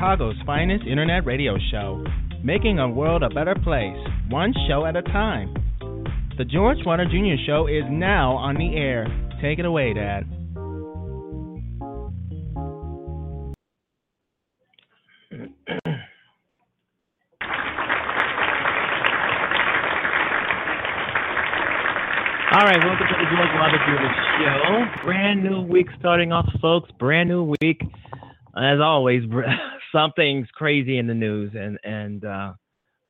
Chicago's finest internet radio show, making a world a better place, one show at a time. The George Wilder Jr. Show is now on the air. Take it away, Dad. All right, welcome to the George Wilder Jr. Show. Brand new week starting off, folks. Brand new week. As always, something's crazy in the news and and uh,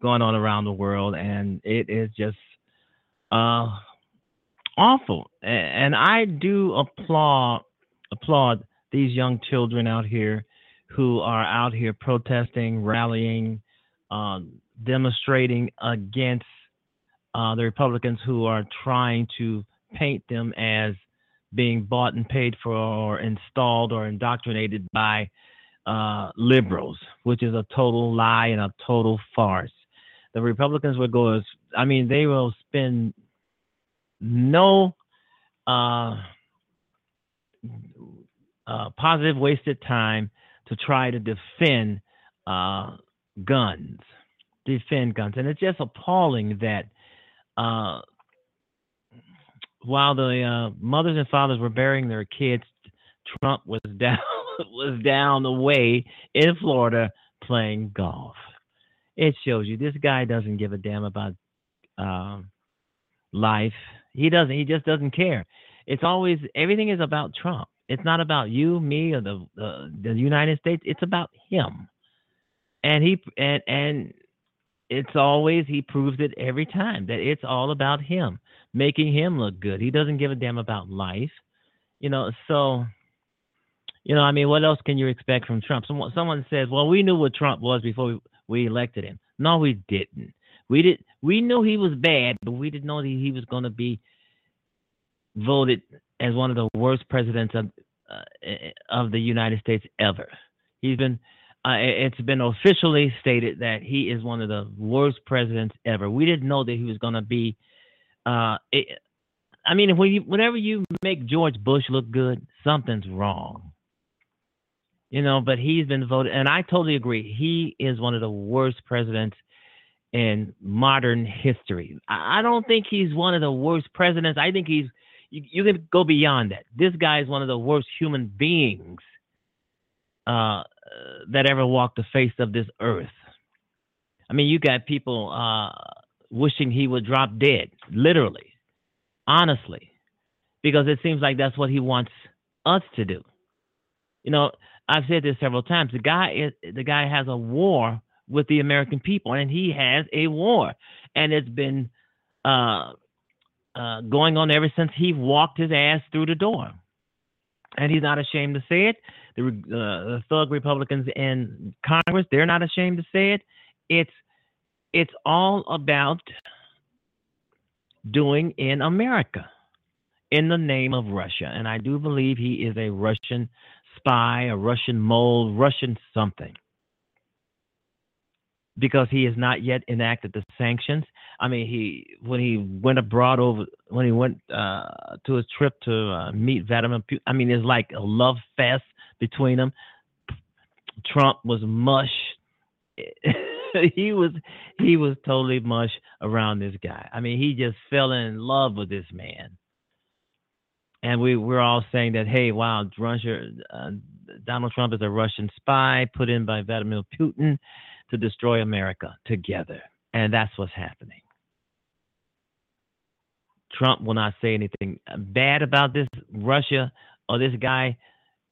going on around the world, and it is just uh, awful. And I do applaud applaud these young children out here who are out here protesting, rallying, um, demonstrating against uh, the Republicans who are trying to paint them as being bought and paid for or installed or indoctrinated by uh, liberals, which is a total lie and a total farce. The Republicans will go, as I mean, they will spend no uh, uh, positive wasted time to try to defend uh, guns, defend guns. And it's just appalling that uh, while the uh, mothers and fathers were burying their kids, Trump was down was down the way in Florida playing golf. It shows you this guy doesn't give a damn about um, life. He doesn't. He just doesn't care. It's always everything is about Trump. It's not about you, me, or the uh, the United States. It's about him. And he and and it's always he proves it every time that it's all about him, making him look good. He doesn't give a damn about life. You know, so you know, I mean, what else can you expect from Trump? Someone, someone says, "Well, we knew what Trump was before we, we elected him." No, we didn't. We did. We knew he was bad, but we didn't know that he was going to be voted as one of the worst presidents of uh, of the United States ever. He's been. Uh, it's been officially stated that he is one of the worst presidents ever. We didn't know that he was going to be uh, I mean, when you, whenever you make George Bush look good, something's wrong. You know, but he's been voted, and I totally agree. He is one of the worst presidents in modern history. I don't think he's one of the worst presidents. I think he's you, you can go beyond that. This guy is one of the worst human beings uh, that ever walked the face of this earth. I mean, you got people uh, wishing he would drop dead, literally, honestly, because it seems like that's what he wants us to do. You know, I've said this several times. The guy is the guy has a war with the American people, and he has a war, and it's been uh, uh, going on ever since he walked his ass through the door, and he's not ashamed to say it. The, uh, the thug Republicans in Congress, they're not ashamed to say it. It's it's all about doing in America in the name of Russia, and I do believe he is a Russian spy, a Russian mole, Russian something because he has not yet enacted the sanctions. I mean, he when he went abroad over when he went uh, to his trip to uh, meet Vladimir Putin. I mean, it's like a love fest between them. Trump was mush. he was he was totally mush around this guy. I mean, he just fell in love with this man. And we we're all saying that hey, wow, Russia, uh, Donald Trump is a Russian spy put in by Vladimir Putin to destroy America together. And that's what's happening. Trump will not say anything bad about this Russia or this guy.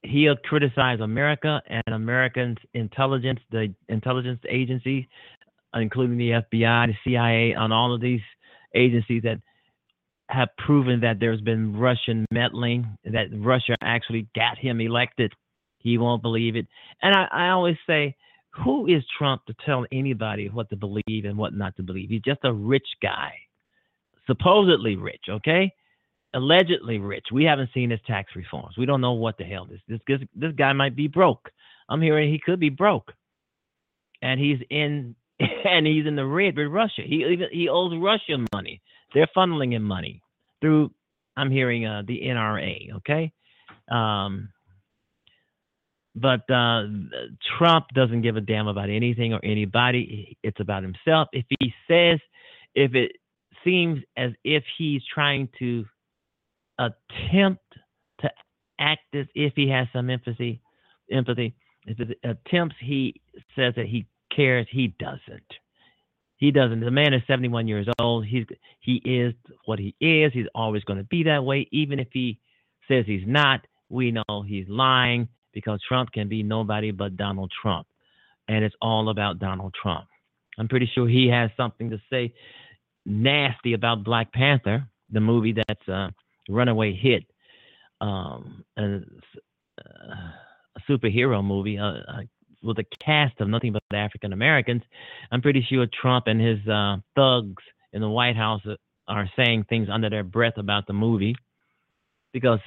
He'll criticize America and American intelligence, the intelligence agencies, including the FBI, the CIA, on all of these agencies that have proven that there's been Russian meddling, that Russia actually got him elected. He won't believe it. And I, I always say, who is Trump to tell anybody what to believe and what not to believe? He's just a rich guy, supposedly rich, okay? Allegedly rich. We haven't seen his tax reforms. We don't know what the hell this this this, this guy might be broke. I'm hearing he could be broke, and he's in and he's in the red with Russia. He he owes Russia money. They're funneling in money through. I'm hearing uh, the NRA. Okay. Um, but uh, Trump doesn't give a damn about anything or anybody. It's about himself. If he says, if it seems as if he's trying to attempt to act as if he has some empathy, empathy. If it attempts, he says that he cares. He doesn't. He doesn't. The man is 71 years old. He's he is what he is. He's always going to be that way. Even if he says he's not, we know he's lying because Trump can be nobody but Donald Trump. And it's all about Donald Trump. I'm pretty sure he has something to say nasty about Black Panther, the movie that's a runaway hit, um, a, a superhero movie uh, uh, with a cast of nothing but African Americans. I'm pretty sure Trump and his uh, thugs in the White House are saying things under their breath about the movie because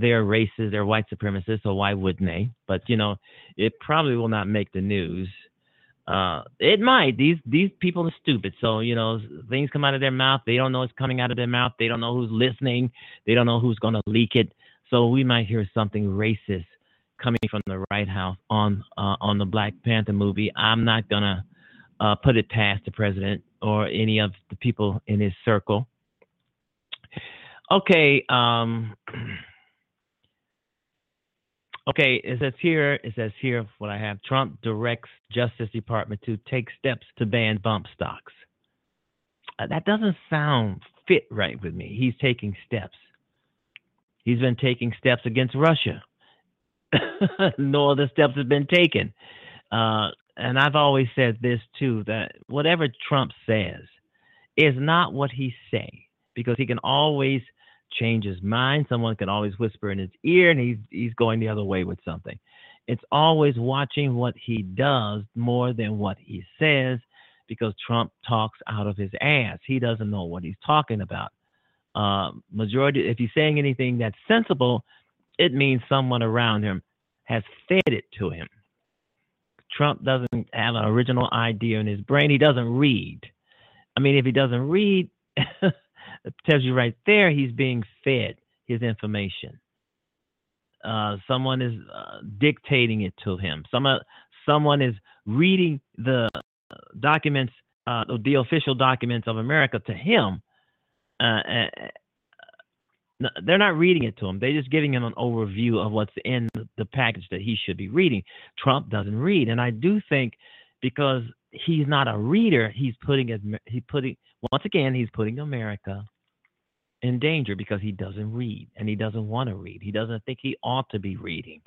they're racist, they're white supremacists, so why wouldn't they? But you know, it probably will not make the news. Uh, it might. These these people are stupid. So you know, things come out of their mouth. They don't know it's coming out of their mouth. They don't know who's listening. They don't know who's going to leak it. So we might hear something racist coming from the White House on uh, on the Black Panther movie. I'm not gonna uh, put it past the president or any of the people in his circle. Okay. Um, okay. It says here. It says here what I have. Trump directs Justice Department to take steps to ban bump stocks. Uh, that doesn't sound fit right with me. He's taking steps. He's been taking steps against Russia. no other steps have been taken. Uh, and I've always said this too that whatever Trump says is not what he say because he can always change his mind. Someone can always whisper in his ear and he's he's going the other way with something. It's always watching what he does more than what he says because Trump talks out of his ass. He doesn't know what he's talking about. Uh, majority, if he's saying anything that's sensible, it means someone around him has fed it to him. Trump doesn't have an original idea in his brain. He doesn't read. I mean, if he doesn't read, It tells you right there he's being fed his information. Uh, someone is uh, dictating it to him. Some, someone is reading the documents, uh, the official documents of America to him. They're not reading it to him. They're just giving him an overview of what's in the package that he should be reading. Trump doesn't read, and I do think because he's not a reader, he's putting he putting once again he's putting America in danger because he doesn't read and he doesn't want to read. He doesn't think he ought to be reading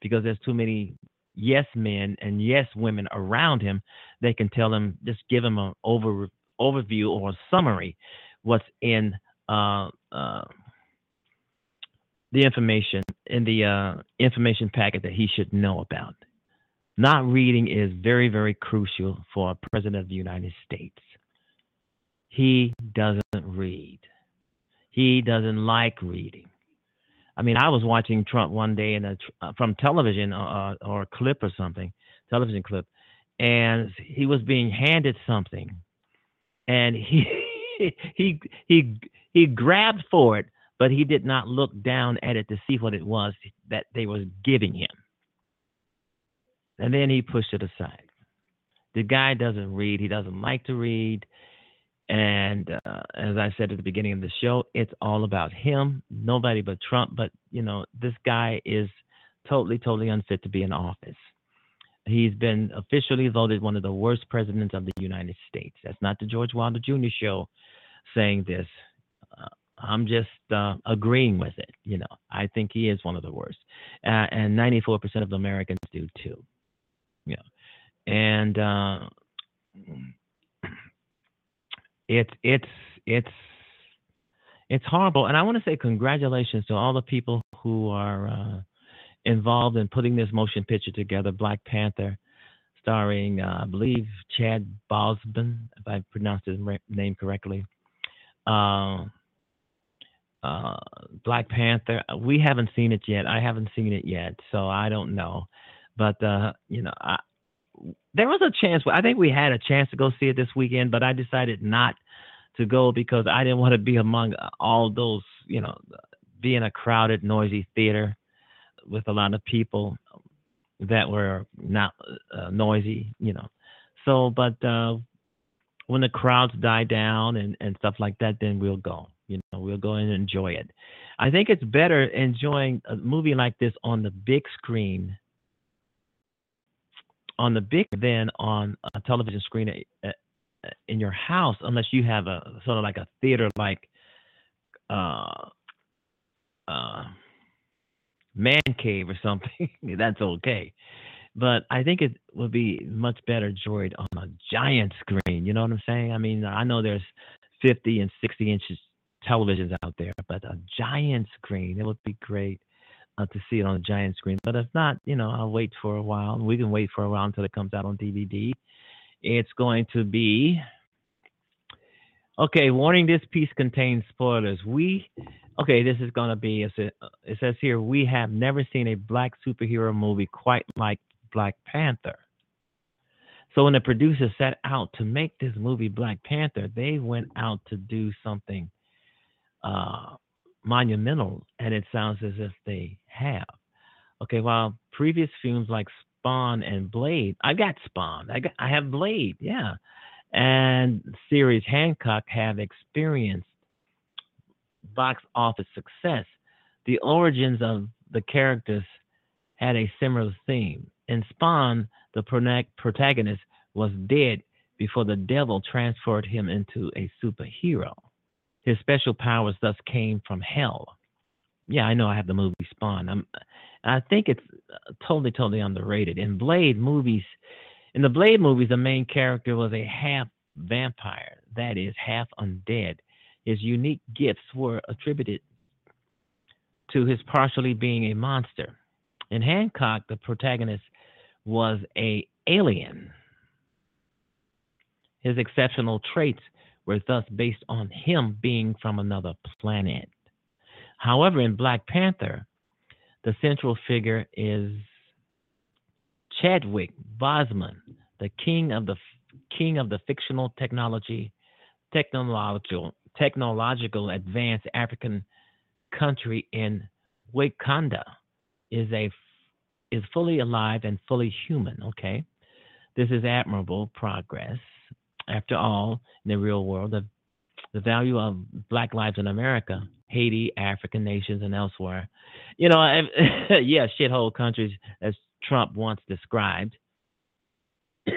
because there's too many yes men and yes women around him. They can tell him just give him an over overview or a summary what's in uh, uh, the information in the uh, information packet that he should know about. Not reading is very, very crucial for a president of the United States. He doesn't read. He doesn't like reading. I mean, I was watching Trump one day in a, uh, from television uh, uh, or a clip or something, television clip, and he was being handed something, and he he he he grabbed for it, but he did not look down at it to see what it was that they was giving him. And then he pushed it aside. The guy doesn't read. He doesn't like to read. And uh, as I said at the beginning of the show, it's all about him, nobody but Trump. But, you know, this guy is totally, totally unfit to be in office. He's been officially voted one of the worst presidents of the United States. That's not the George Wilder Jr. show saying this. I'm just uh, agreeing with it. You know, I think he is one of the worst, uh, and 94% of Americans do too. Yeah, and uh, it's it's it's it's horrible. And I want to say congratulations to all the people who are uh, involved in putting this motion picture together, Black Panther, starring uh, I believe Chad Boseman, if I pronounced his name correctly. Uh, uh, Black Panther. We haven't seen it yet. I haven't seen it yet, so I don't know. But uh, you know, I, there was a chance. I think we had a chance to go see it this weekend, but I decided not to go because I didn't want to be among all those, you know, be in a crowded, noisy theater with a lot of people that were not uh, noisy, you know. So, but uh, when the crowds die down and, and stuff like that, then we'll go. You know, we'll go and enjoy it. I think it's better enjoying a movie like this on the big screen on the big than on a television screen in your house unless you have a sort of like a theater like uh uh man cave or something that's okay but i think it would be much better enjoyed on a giant screen you know what i'm saying i mean i know there's 50 and 60 inches televisions out there but a giant screen it would be great uh, to see it on a giant screen. But if not, you know, I'll wait for a while. We can wait for a while until it comes out on DVD. It's going to be okay. Warning: This piece contains spoilers. We okay. This is going to be. It says here we have never seen a black superhero movie quite like Black Panther. So when the producers set out to make this movie Black Panther, they went out to do something uh, monumental, and it sounds as if they have. Okay, while previous films like Spawn and Blade, I got Spawn, I got, I have Blade, yeah, and series Hancock have experienced box office success. The origins of the characters had a similar theme. In Spawn, the protagonist was dead before the devil transferred him into a superhero. His special powers thus came from hell. Yeah, I know I have the movie Spawn. I'm, I think it's uh, totally, totally underrated. In Blade movies, in the Blade movies, the main character was a half vampire, that is, half undead. His unique gifts were attributed to his partially being a monster. In Hancock, the protagonist was a alien. His exceptional traits were thus based on him being from another planet. However, in Black Panther, the central figure is Chadwick Boseman, the king of the king of the fictional technology technological technological advanced African country in Wakanda is a is fully alive and fully human. Okay, this is admirable progress. After all, in the real world, the the value of Black lives in America, Haiti, African nations, and elsewhere, you know, yeah, shithole countries as Trump once described.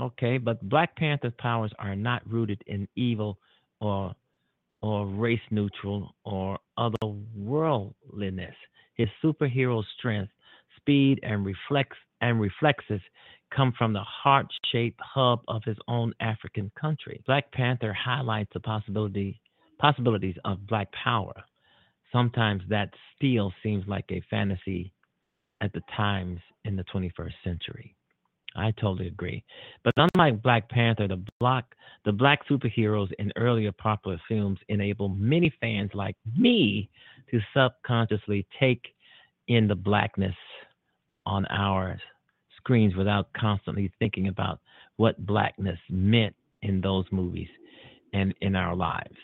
okay, but Black Panther's powers are not rooted in evil or or race neutral or otherworldliness. His superhero strength, speed, and reflex and reflexes come from the heart-shaped hub of his own African country. Black Panther highlights the possibility possibilities of black power. Sometimes that still seems like a fantasy at the times in the 21st century. I totally agree. But unlike Black Panther, the black the black superheroes in earlier popular films enable many fans like me to subconsciously take in the blackness on our screens without constantly thinking about what blackness meant in those movies and in our lives.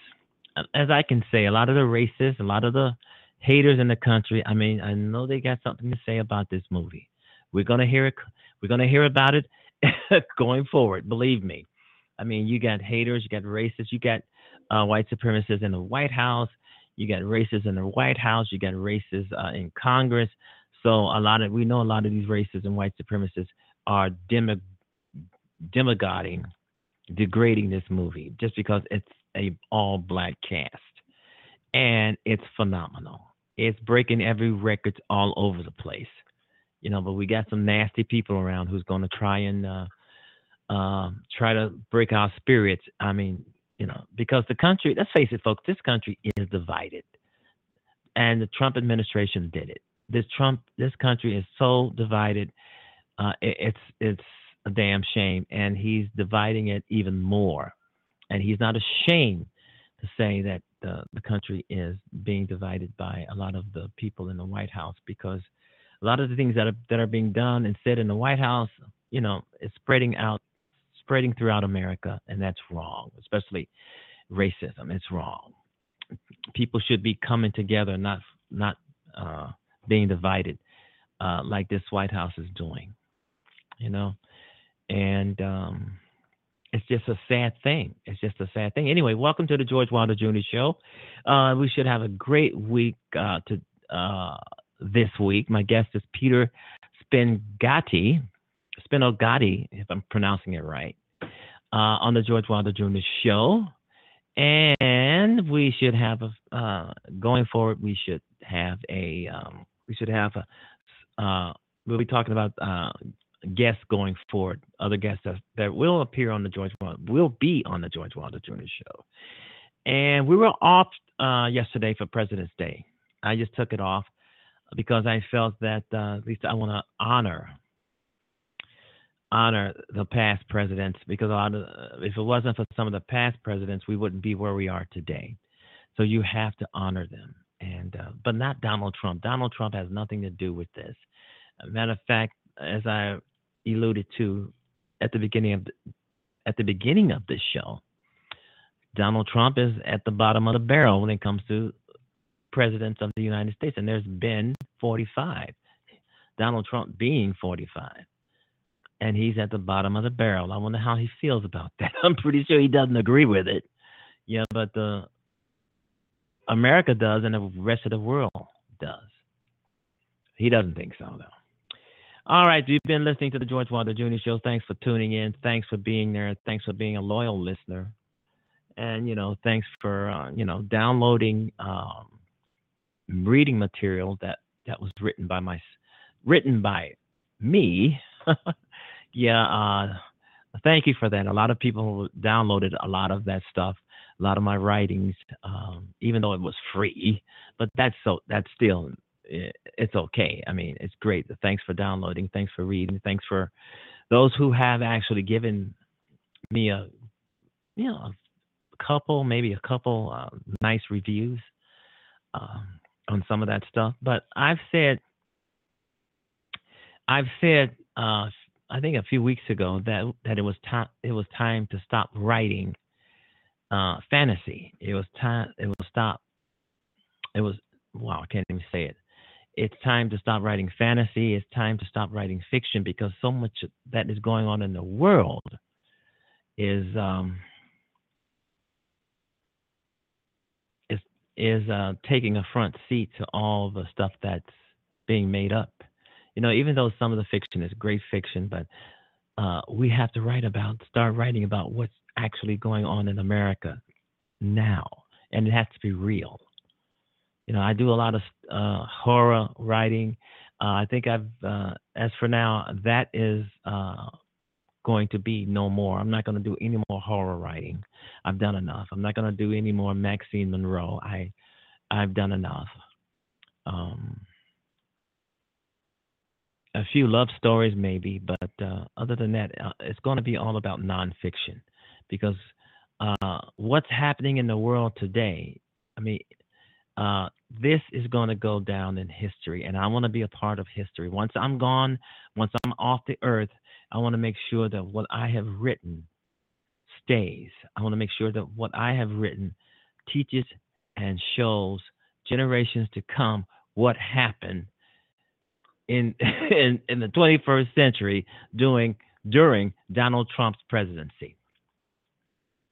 As I can say, a lot of the racists, a lot of the haters in the country, I mean, I know they got something to say about this movie. We're gonna hear it. We're gonna hear about it going forward. Believe me. I mean, you got haters, you got racists, you got uh, white supremacists in the White House, you got racists in the White House, you got racists uh, in Congress. So a lot of we know a lot of these racists and white supremacists are demo, demagoguing, degrading this movie just because it's a all black cast, and it's phenomenal. It's breaking every record all over the place you know, but we got some nasty people around who's going to try and uh, uh, try to break our spirits. I mean, you know, because the country, let's face it, folks, this country is divided, and the Trump administration did it. This Trump, this country is so divided. Uh, it, it's it's a damn shame, and he's dividing it even more. And he's not ashamed to say that the, the country is being divided by a lot of the people in the White House because a lot of the things that are that are being done and said in the White House, you know, is spreading out, spreading throughout America, and that's wrong. Especially racism, it's wrong. People should be coming together, not not uh, being divided, uh, like this White House is doing. You know, and um, it's just a sad thing. It's just a sad thing. Anyway, welcome to the George Wilder Jr. Show. Uh, we should have a great week uh, to uh, this week. My guest is Peter Spingatti, Spinogatti, if I'm pronouncing it right, uh, on the George Wilder Jr. show. And we should have a, uh, going forward, we should have a, um, we should have a, uh, we'll be talking about uh, guests going forward, other guests that, that will appear on the George will be on the George Wilder Jr. show. And we were off uh, yesterday for President's Day. I just took it off because I felt that uh, at least I want to honor honor the past presidents because a lot of, if it wasn't for some of the past presidents, we wouldn't be where we are today. So you have to honor them, and uh, but not Donald Trump. Donald Trump has nothing to do with this. matter of fact, as I alluded to at the beginning of the, at the beginning of this show, Donald Trump is at the bottom of the barrel when it comes to presidents of the United States, and there's been 45. Donald Trump being 45. And he's at the bottom of the barrel. I wonder how he feels about that. I'm pretty sure he doesn't agree with it. Yeah, but the America does, and the rest of the world does. He doesn't think so, though. All right, you've been listening to the George Wilder Jr. Show. Thanks for tuning in. Thanks for being there. Thanks for being a loyal listener. And you know, thanks for uh, you know downloading um, reading material that that was written by my written by me. yeah, uh, thank you for that. A lot of people downloaded a lot of that stuff, a lot of my writings, um, even though it was free. But that's so that's still it's okay. I mean, it's great. Thanks for downloading. Thanks for reading. Thanks for those who have actually given me a you know a couple, maybe a couple uh, nice reviews. Um, on some of that stuff. But I've said, I've said, uh, I think a few weeks ago that that it was time it was time to stop writing uh, fantasy. It was time. It will stop. It was wow. I can't even say it. It's time to stop writing fantasy. It's time to stop writing fiction because so much that is going on in the world is um, is is uh, taking a front seat to all the stuff that's being made up. You know, even though some of the fiction is great fiction, but uh, we have to write about, start writing about what's actually going on in America now, and it has to be real. You know, I do a lot of uh, horror writing. Uh, I think I've, uh, as for now, that is uh, going to be no more. I'm not going to do any more horror writing. I've done enough. I'm not going to do any more Maxine Monroe. I, I've done enough. Um, a few love stories maybe, but uh, other than that, uh, it's going to be all about nonfiction because uh, what's happening in the world today, I mean, uh, this is going to go down in history, and I want to be a part of history. Once I'm gone, once I'm off the earth, I want to make sure that what I have written stays. I want to make sure that what I have written teaches and shows generations to come what happened in in, in the 21st century doing during Donald Trump's presidency.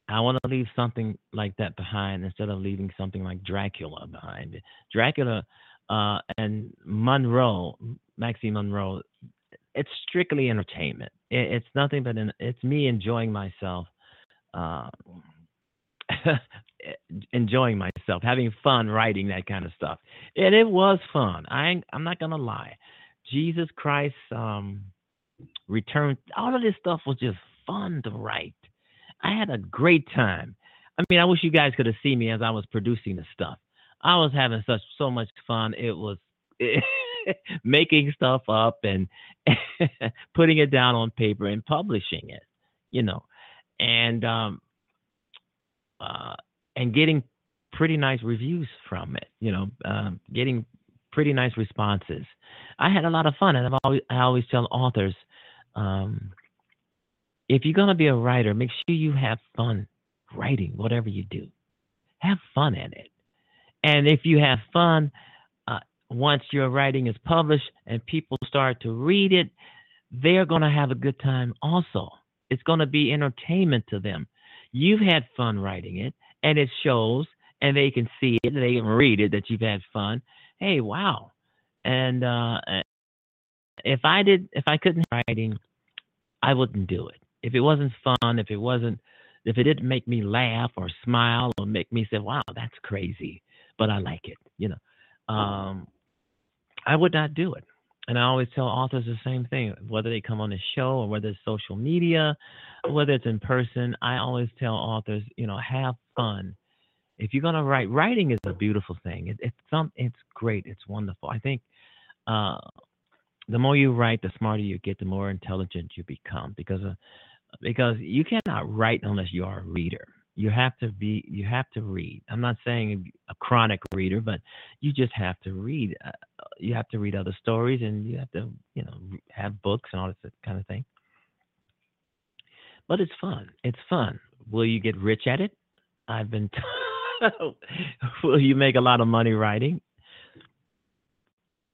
I want to leave something like that behind instead of leaving something like Dracula behind. Dracula uh, and Monroe, Maxine Monroe, it's strictly entertainment. It, it's nothing but an, it's me enjoying myself, uh, enjoying myself, having fun writing that kind of stuff. And it was fun. I I'm not gonna lie. Jesus Christ um, return. All of this stuff was just fun to write. I had a great time. I mean, I wish you guys could have seen me as I was producing the stuff. I was having such so much fun. It was making stuff up and putting it down on paper and publishing it, you know, and um, uh, and getting pretty nice reviews from it. You know, um, getting pretty nice responses. I had a lot of fun, and I've always I always tell authors, um, if you're gonna be a writer, make sure you have fun writing whatever you do. Have fun at it, and if you have fun, uh, once your writing is published and people start to read it, they're gonna have a good time also. It's gonna be entertainment to them. You've had fun writing it, and it shows, and they can see it, they can read it that you've had fun, hey, wow. And uh, if I did, if I couldn't writing, I wouldn't do it. If it wasn't fun, if it wasn't, if it didn't make me laugh or smile or make me say, wow, that's crazy, but I like it, you know, um, I would not do it. And I always tell authors the same thing, whether they come on the show or whether it's social media, whether it's in person. I always tell authors, you know, have fun if you're gonna write, writing is a beautiful thing. It, it's some, it's great. It's wonderful. I think uh, the more you write, the smarter you get, the more intelligent you become. Because uh, because you cannot write unless you are a reader. You have to be. You have to read. I'm not saying a chronic reader, but you just have to read. Uh, you have to read other stories, and you have to, you know, have books and all this kind of thing. But it's fun. It's fun. Will you get rich at it? I've been. T- Will you make a lot of money writing?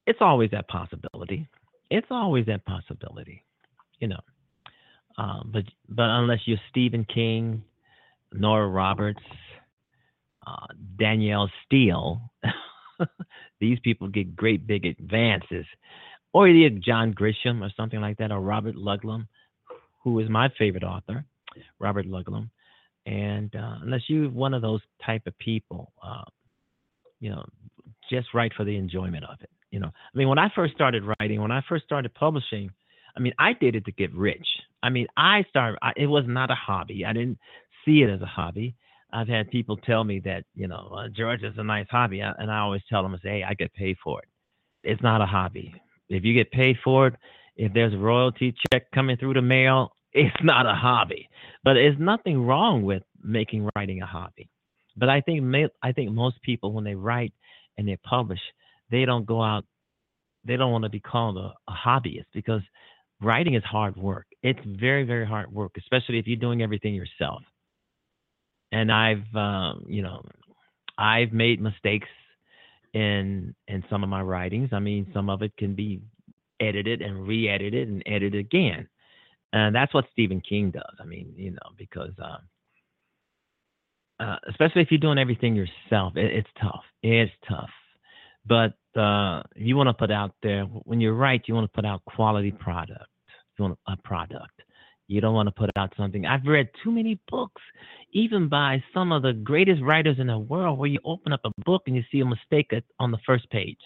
It's always that possibility. It's always that possibility, you know. Uh, but but unless you're Stephen King, Nora Roberts, uh, Danielle Steel, these people get great big advances. Or you John Grisham or something like that, or Robert Ludlum, who is my favorite author, Robert Ludlum and uh, unless you're one of those type of people, uh, you know, just write for the enjoyment of it. You know, I mean, when I first started writing, when I first started publishing, I mean, I did it to get rich. I mean, I started. I, it was not a hobby. I didn't see it as a hobby. I've had people tell me that, you know, uh, George is a nice hobby, and I always tell them, I say, hey, I get paid for it. It's not a hobby. If you get paid for it, if there's a royalty check coming through the mail, it's not a hobby. But there's nothing wrong with making writing a hobby. But I think I think most people when they write and they publish, they don't go out. They don't want to be called a, a hobbyist because writing is hard work. It's very very hard work, especially if you're doing everything yourself. and I've um, you know I've made mistakes in in some of my writings. I mean, some of it can be edited and re-edited and edited again, and that's what Stephen King does. I mean, you know, because uh, uh, especially if you're doing everything yourself, it, it's tough. It's tough, but uh, you want to put out there when you write, you want to put out quality product. Want a product. You don't want to put out something. I've read too many books, even by some of the greatest writers in the world, where you open up a book and you see a mistake on the first page.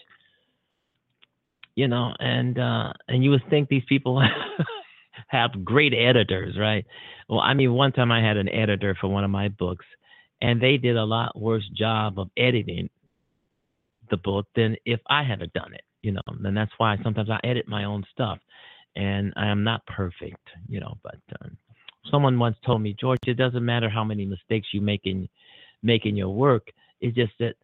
You know, and uh, and you would think these people have great editors, right? Well, I mean, one time I had an editor for one of my books, and they did a lot worse job of editing the book than if I had done it. You know, and that's why sometimes I edit my own stuff and I am not perfect, you know. But um, someone once told me, George, it doesn't matter how many mistakes you make in making your work. It's just that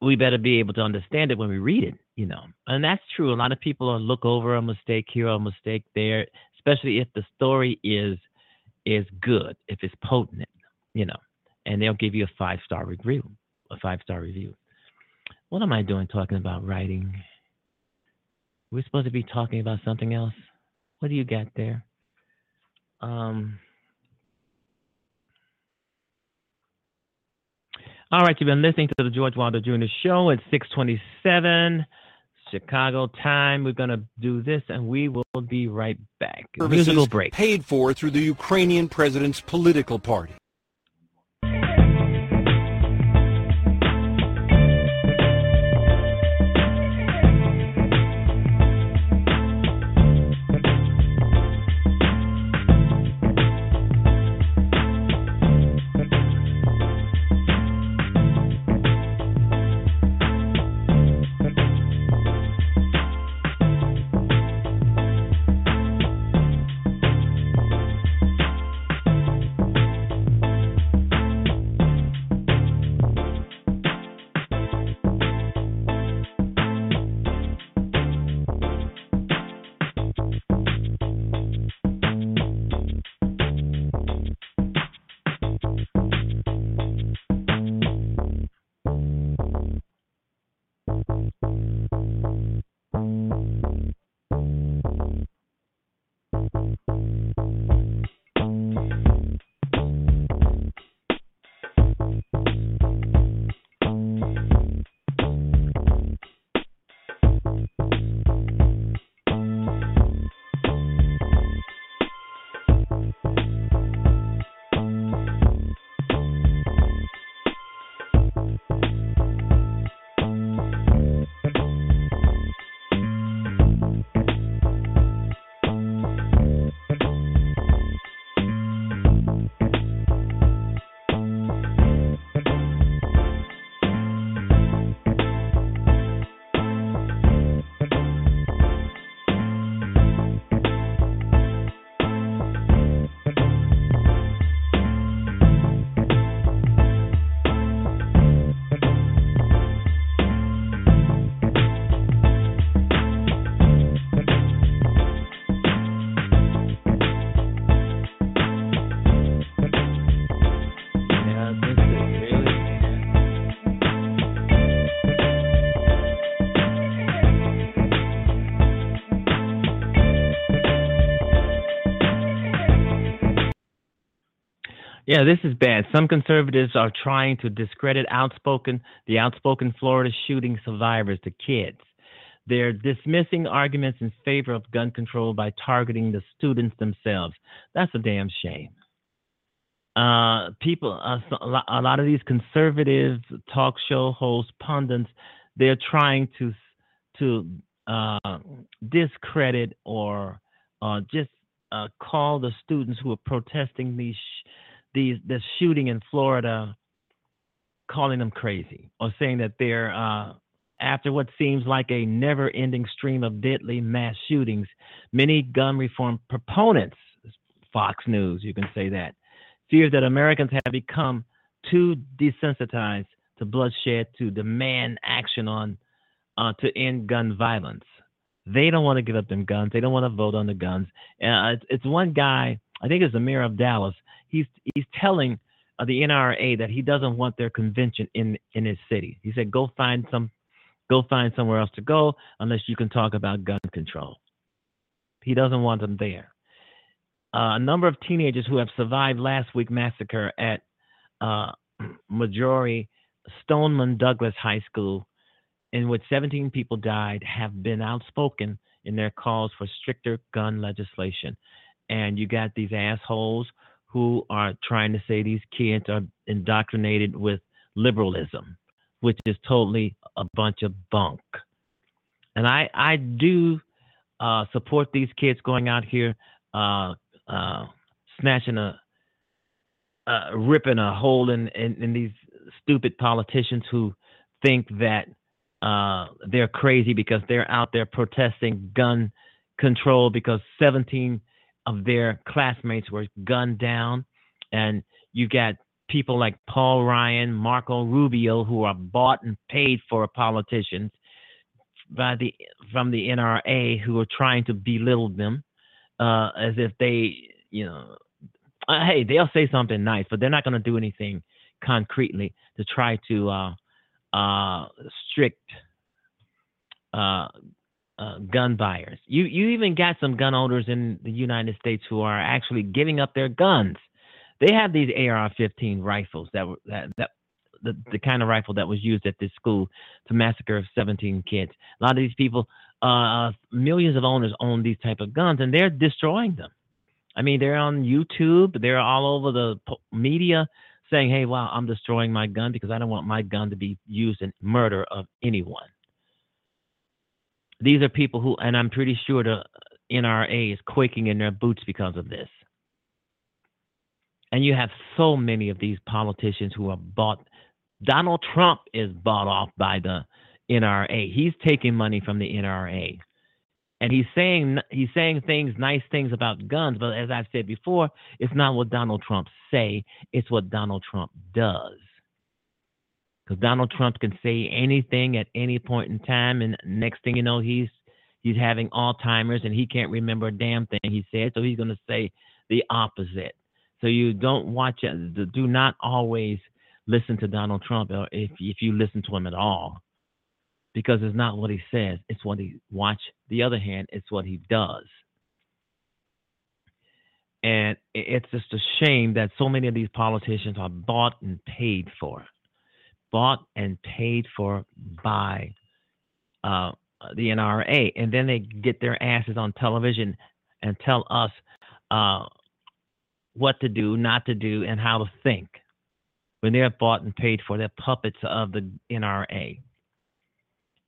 we better be able to understand it when we read it, you know. And that's true. A lot of people look over a mistake here, a mistake there, especially if the story is is good, if it's potent, you know. And they'll give you a five star review, a five star review. What am I doing talking about writing? We're supposed to be talking about something else. What do you got there? Um, all right, you've been listening to the George Wilder Jr. Show at 627 Chicago time. We're going to do this and we will be right back. Musical break. Paid for through the Ukrainian president's political party. Yeah, this is bad. Some conservatives are trying to discredit outspoken the outspoken Florida shooting survivors, the kids. They're dismissing arguments in favor of gun control by targeting the students themselves. That's a damn shame. Uh, people, uh, a lot of these conservative talk show hosts, pundits, they're trying to to uh, discredit or uh, just uh, call the students who are protesting these these this shooting in Florida, calling them crazy or saying that they're uh, after what seems like a never-ending stream of deadly mass shootings. Many gun reform proponents, Fox News, you can say that, fear that Americans have become too desensitized to bloodshed to demand action on uh, to end gun violence. They don't want to give up them guns. They don't want to vote on the guns. Uh, it's, it's one guy, I think it's the mayor of Dallas he's he's telling uh, the NRA that he doesn't want their convention in in his city. He said, "Go find some, go find somewhere else to go unless you can talk about gun control." He doesn't want them there. Uh, a number of teenagers who have survived last week's massacre at uh, Marjory Stoneman Douglas High School, in which 17 people died, have been outspoken in their calls for stricter gun legislation. And you got these assholes who are trying to say these kids are indoctrinated with liberalism, which is totally a bunch of bunk. And I, I do uh, support these kids going out here, uh, uh, snatching a, uh, ripping a hole in, in, in, these stupid politicians who think that uh, they're crazy because they're out there protesting gun control because 17 of their classmates were gunned down. And you got people like Paul Ryan, Marco Rubio, who are bought and paid for politicians by the from the NRA who are trying to belittle them uh, as if they, you know, uh, hey, they'll say something nice, but they're not going to do anything concretely to try to uh, uh, strict uh, gun buyers. You you even got some gun owners in the United States who are actually giving up their guns. They have these AR-15 rifles that were that, that the, the kind of rifle that was used at this school to massacre 17 kids. A lot of these people, uh, millions of owners own these type of guns, and they're destroying them. I mean, they're on YouTube, they're all over the media saying, "Hey, wow, I'm destroying my gun because I don't want my gun to be used in murder of anyone." These are people who, and I'm pretty sure the NRA is quaking in their boots because of this. And you have so many of these politicians who are bought. Donald Trump is bought off by the NRA. He's taking money from the NRA. And he's saying he's saying things, nice things about guns, but as I've said before, it's not what Donald Trump say, it's what Donald Trump does because Donald Trump can say anything at any point in time, and next thing you know, he's he's having Alzheimer's and he can't remember a damn thing he said, so he's going to say the opposite. So you don't watch it. Do not always listen to Donald Trump, or if if you listen to him at all, because it's not what he says; it's what he watch. The other hand, it's what he does. And it's just a shame that so many of these politicians are bought and paid for bought and paid for by uh, the NRA, and then they get their asses on television and tell us uh, what to do, not to do, and how to think when they're bought and paid for. They're puppets of the NRA.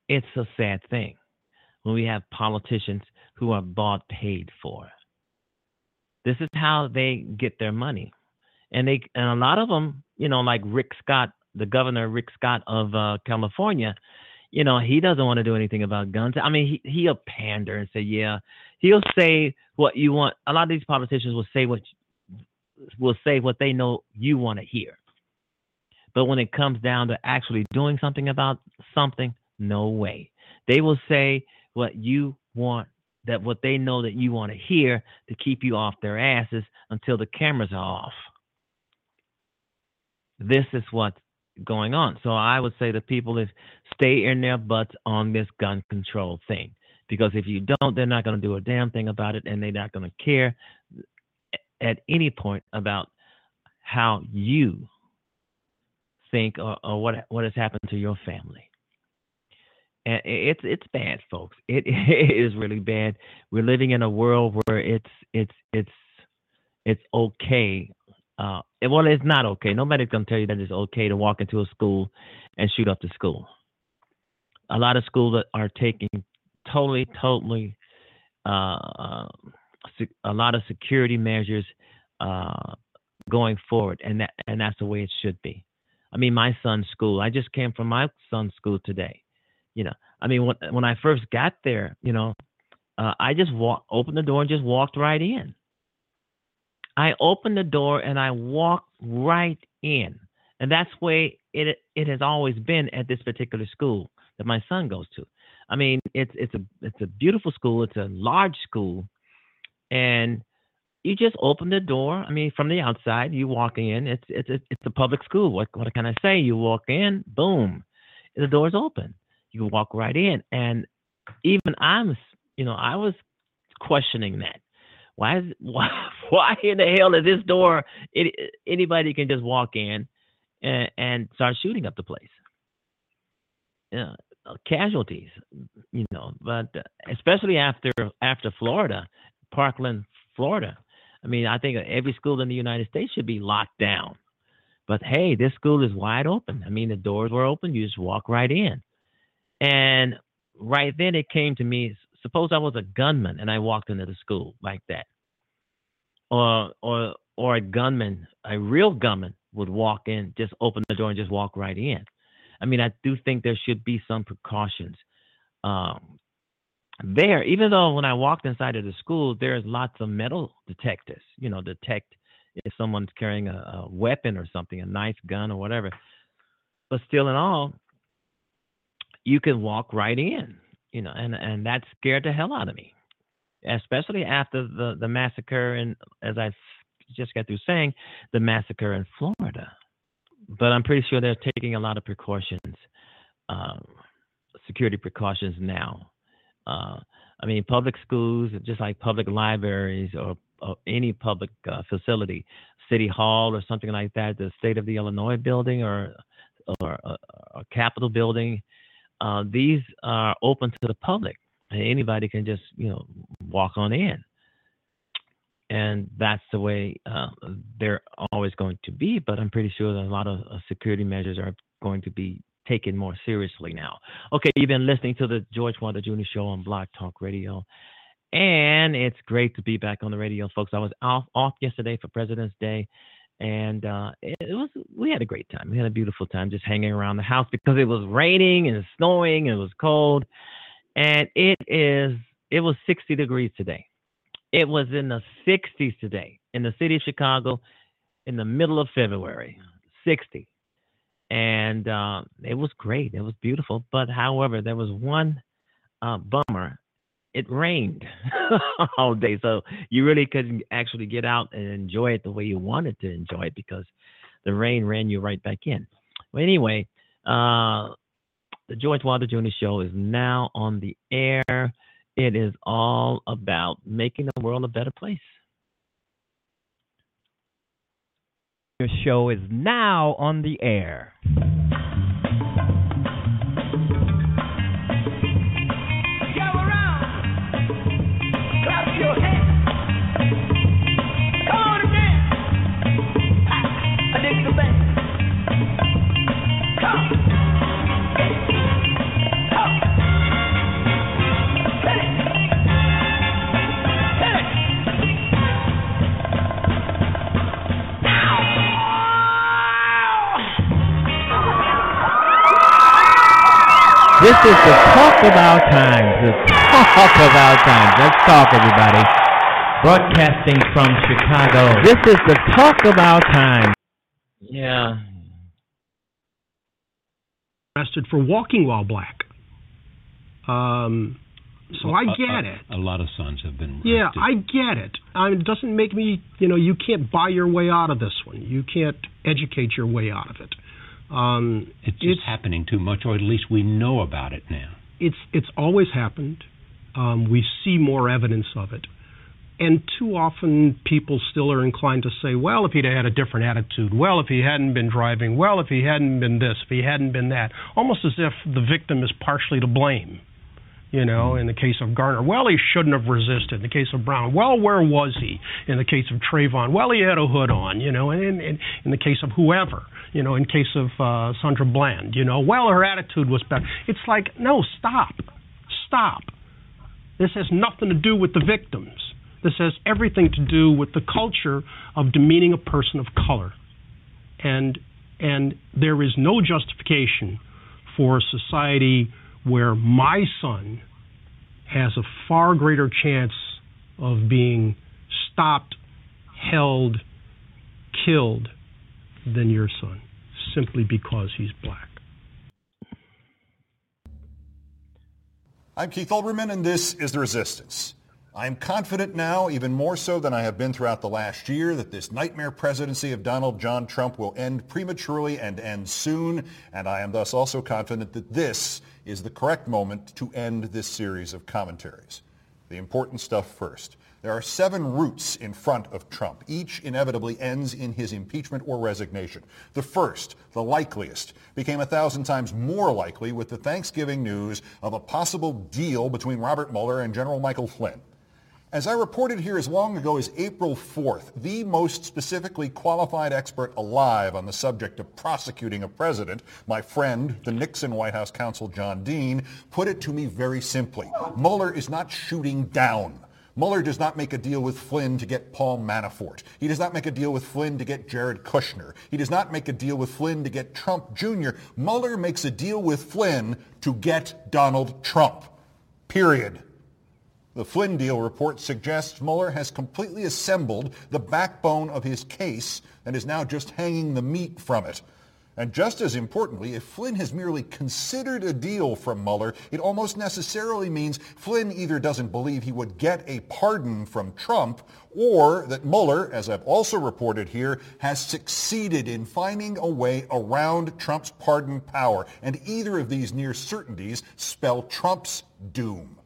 It's a sad thing when we have politicians who are bought paid for. This is how they get their money, and they and a lot of them, you know, like Rick Scott the governor Rick Scott of uh, California, you know, he doesn't want to do anything about guns. I mean, he he'll pander and say, yeah, he'll say what you want. A lot of these politicians will say what will say what they know you want to hear. But when it comes down to actually doing something about something, no way. They will say what you want that what they know that you want to hear to keep you off their asses until the cameras are off. This is what going on. So I would say to people is stay in their butts on this gun control thing. Because if you don't, they're not going to do a damn thing about it and they're not going to care at any point about how you think or, or what what has happened to your family. And it's it's bad, folks. It, it is really bad. We're living in a world where it's it's it's it's okay uh, well, it's not okay. Nobody's gonna tell you that it's okay to walk into a school and shoot up the school. A lot of schools are taking totally, totally uh, a lot of security measures uh, going forward, and that and that's the way it should be. I mean, my son's school. I just came from my son's school today. You know, I mean, when when I first got there, you know, uh, I just walked, opened the door, and just walked right in. I opened the door and I walked right in. And that's way it it has always been at this particular school that my son goes to. I mean, it's it's a it's a beautiful school. It's a large school, and you just open the door. I mean, from the outside, you walk in. It's it's it's a public school. What what can I say? You walk in, boom, the door's open. You walk right in. And even I'm, you know, I was questioning that. Why is why why in the hell is this door? It, anybody can just walk in and, and start shooting up the place. Yeah, uh, casualties, you know. But uh, especially after after Florida, Parkland, Florida. I mean, I think every school in the United States should be locked down. But hey, this school is wide open. I mean, the doors were open. You just walk right in. And right then it came to me suppose I was a gunman and I walked into the school like that. Or or or a gunman, a real gunman would walk in, just open the door and just walk right in. I mean, I do think there should be some precautions um, there. Even though when I walked inside of the school, there's lots of metal detectors, you know, detect if someone's carrying a, a weapon or something, a knife, gun, or whatever. But still, in all, you can walk right in, you know, and and that scared the hell out of me, especially after the the massacre and as I just got through saying, the massacre in Florida. But I'm pretty sure they're taking a lot of precautions, um, security precautions now. Uh, I mean, public schools, just like public libraries or uh, any public uh, facility, city hall or something like that, the state of the Illinois building or or a, a Capitol building, uh, these are open to the public. Anybody can just you know walk on in, and that's the way uh, they're always going to be. But I'm pretty sure that a lot of uh, security measures are going to be taken more seriously now. Okay, you've been listening to the George Wilder Jr. Show on Blog Talk Radio. And it's great to be back on the radio, folks. I was off off yesterday for President's Day, and uh, it, was we had a great time. We had a beautiful time just hanging around the house because it was raining and snowing and it was cold, and it is it was 60 degrees today. It was in the 60s today in the city of Chicago, in the middle of February, 60, and uh, it was great. It was beautiful, but however, there was one uh, bummer it rained all day, so you really couldn't actually get out and enjoy it the way you wanted to enjoy it because the rain ran you right back in. Well, anyway, uh, the George Wilder Jr. Show is now on the air. It is all about making the world a better place. Your show is now on the air. This is the talk of our times. The talk of our times. Let's talk, everybody. Broadcasting from Chicago. This is the talk of our time. Yeah. Arrested for walking while black. Um, so Well, I a- get a, it. A lot of sons have been Yeah. I get it. I mean, it doesn't make me, you know, you can't buy your way out of this one. You can't educate your way out of it. Um, it's just it's- happening too much, or at least we know about it now. it's it's always happened. Um, we see more evidence of it, and too often people still are inclined to say, "Well, if he'd had a different attitude, well, if he hadn't been driving, well, if he hadn't been this, if he hadn't been that," almost as if the victim is partially to blame. You know, in the case of Garner, well, he shouldn't have resisted. In the case of Brown, well, where was he? In the case of Trayvon, well, he had a hood on. You know, and in, in, in the case of whoever, you know, in case of uh, Sandra Bland, you know, well, her attitude was better. It's like, no, stop, stop. This has nothing to do with the victims. This has everything to do with the culture of demeaning a person of color, and and there is no justification for a society where my son has a far greater chance of being stopped, held, killed than your son, simply because he's black. I'm Keith Olbermann, and this is The Resistance. I am confident now, even more so than I have been throughout the last year, that this nightmare presidency of Donald John Trump will end prematurely and end soon, and I am thus also confident that this is the correct moment to end this series of commentaries. The important stuff first. There are seven routes in front of Trump. Each inevitably ends in his impeachment or resignation. The first, the likeliest, became a thousand times more likely with the Thanksgiving news of a possible deal between Robert Mueller and General Michael Flynn. As I reported here as long ago as April 4th, the most specifically qualified expert alive on the subject of prosecuting a president, my friend, the Nixon White House counsel John Dean, put it to me very simply. Mueller is not shooting down. Mueller does not make a deal with Flynn to get Paul Manafort. He does not make a deal with Flynn to get Jared Kushner. He does not make a deal with Flynn to get Trump Jr. Mueller makes a deal with Flynn to get Donald Trump. Period. The Flynn deal report suggests Mueller has completely assembled the backbone of his case and is now just hanging the meat from it. And just as importantly, if Flynn has merely considered a deal from Mueller, it almost necessarily means Flynn either doesn't believe he would get a pardon from Trump or that Mueller, as I've also reported here, has succeeded in finding a way around Trump's pardon power. And either of these near certainties spell Trump's doom.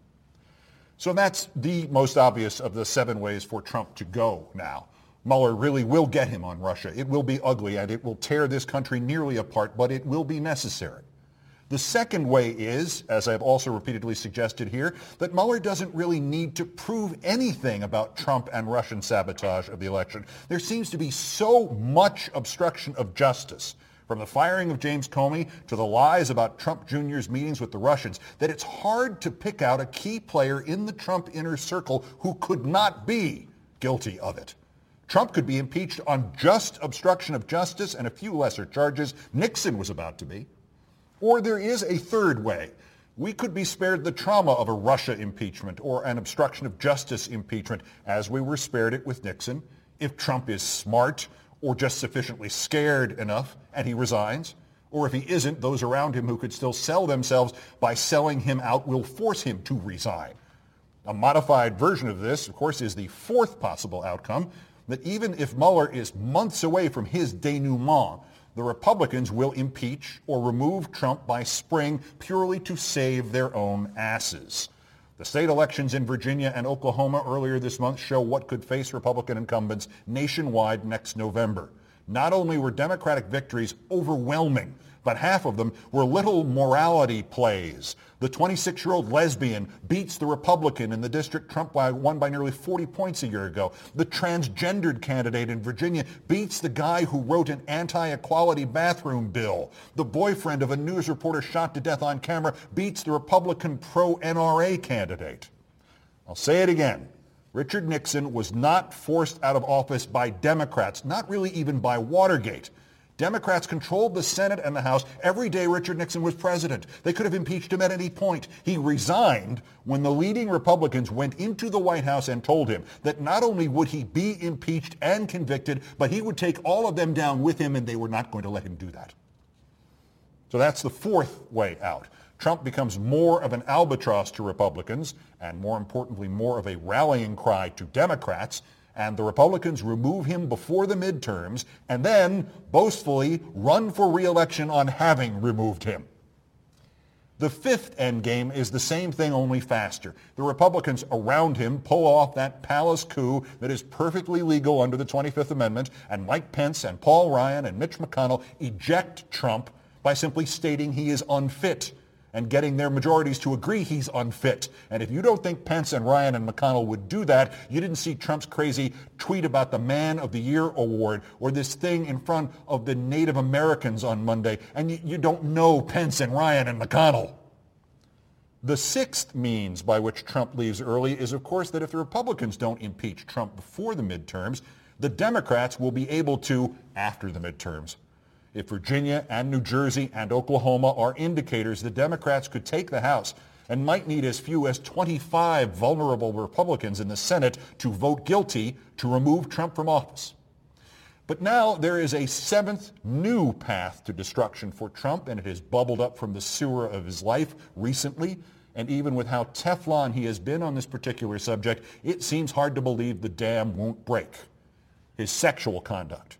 So that's the most obvious of the seven ways for Trump to go now. Mueller really will get him on Russia. It will be ugly and it will tear this country nearly apart, but it will be necessary. The second way is, as I've also repeatedly suggested here, that Mueller doesn't really need to prove anything about Trump and Russian sabotage of the election. There seems to be so much obstruction of justice from the firing of James Comey to the lies about Trump Jr.'s meetings with the Russians, that it's hard to pick out a key player in the Trump inner circle who could not be guilty of it. Trump could be impeached on just obstruction of justice and a few lesser charges. Nixon was about to be. Or there is a third way. We could be spared the trauma of a Russia impeachment or an obstruction of justice impeachment as we were spared it with Nixon if Trump is smart or just sufficiently scared enough and he resigns. Or if he isn't, those around him who could still sell themselves by selling him out will force him to resign. A modified version of this, of course, is the fourth possible outcome, that even if Mueller is months away from his denouement, the Republicans will impeach or remove Trump by spring purely to save their own asses. The state elections in Virginia and Oklahoma earlier this month show what could face Republican incumbents nationwide next November. Not only were Democratic victories overwhelming, but half of them were little morality plays. The 26-year-old lesbian beats the Republican in the district Trump won by nearly 40 points a year ago. The transgendered candidate in Virginia beats the guy who wrote an anti-equality bathroom bill. The boyfriend of a news reporter shot to death on camera beats the Republican pro-NRA candidate. I'll say it again. Richard Nixon was not forced out of office by Democrats, not really even by Watergate. Democrats controlled the Senate and the House every day Richard Nixon was president. They could have impeached him at any point. He resigned when the leading Republicans went into the White House and told him that not only would he be impeached and convicted, but he would take all of them down with him, and they were not going to let him do that. So that's the fourth way out. Trump becomes more of an albatross to Republicans, and more importantly, more of a rallying cry to Democrats and the Republicans remove him before the midterms and then boastfully run for reelection on having removed him. The fifth endgame is the same thing, only faster. The Republicans around him pull off that palace coup that is perfectly legal under the 25th Amendment, and Mike Pence and Paul Ryan and Mitch McConnell eject Trump by simply stating he is unfit and getting their majorities to agree he's unfit. And if you don't think Pence and Ryan and McConnell would do that, you didn't see Trump's crazy tweet about the Man of the Year award or this thing in front of the Native Americans on Monday, and you, you don't know Pence and Ryan and McConnell. The sixth means by which Trump leaves early is, of course, that if the Republicans don't impeach Trump before the midterms, the Democrats will be able to after the midterms. If Virginia and New Jersey and Oklahoma are indicators, the Democrats could take the House and might need as few as 25 vulnerable Republicans in the Senate to vote guilty to remove Trump from office. But now there is a seventh new path to destruction for Trump, and it has bubbled up from the sewer of his life recently, And even with how Teflon he has been on this particular subject, it seems hard to believe the dam won't break. His sexual conduct,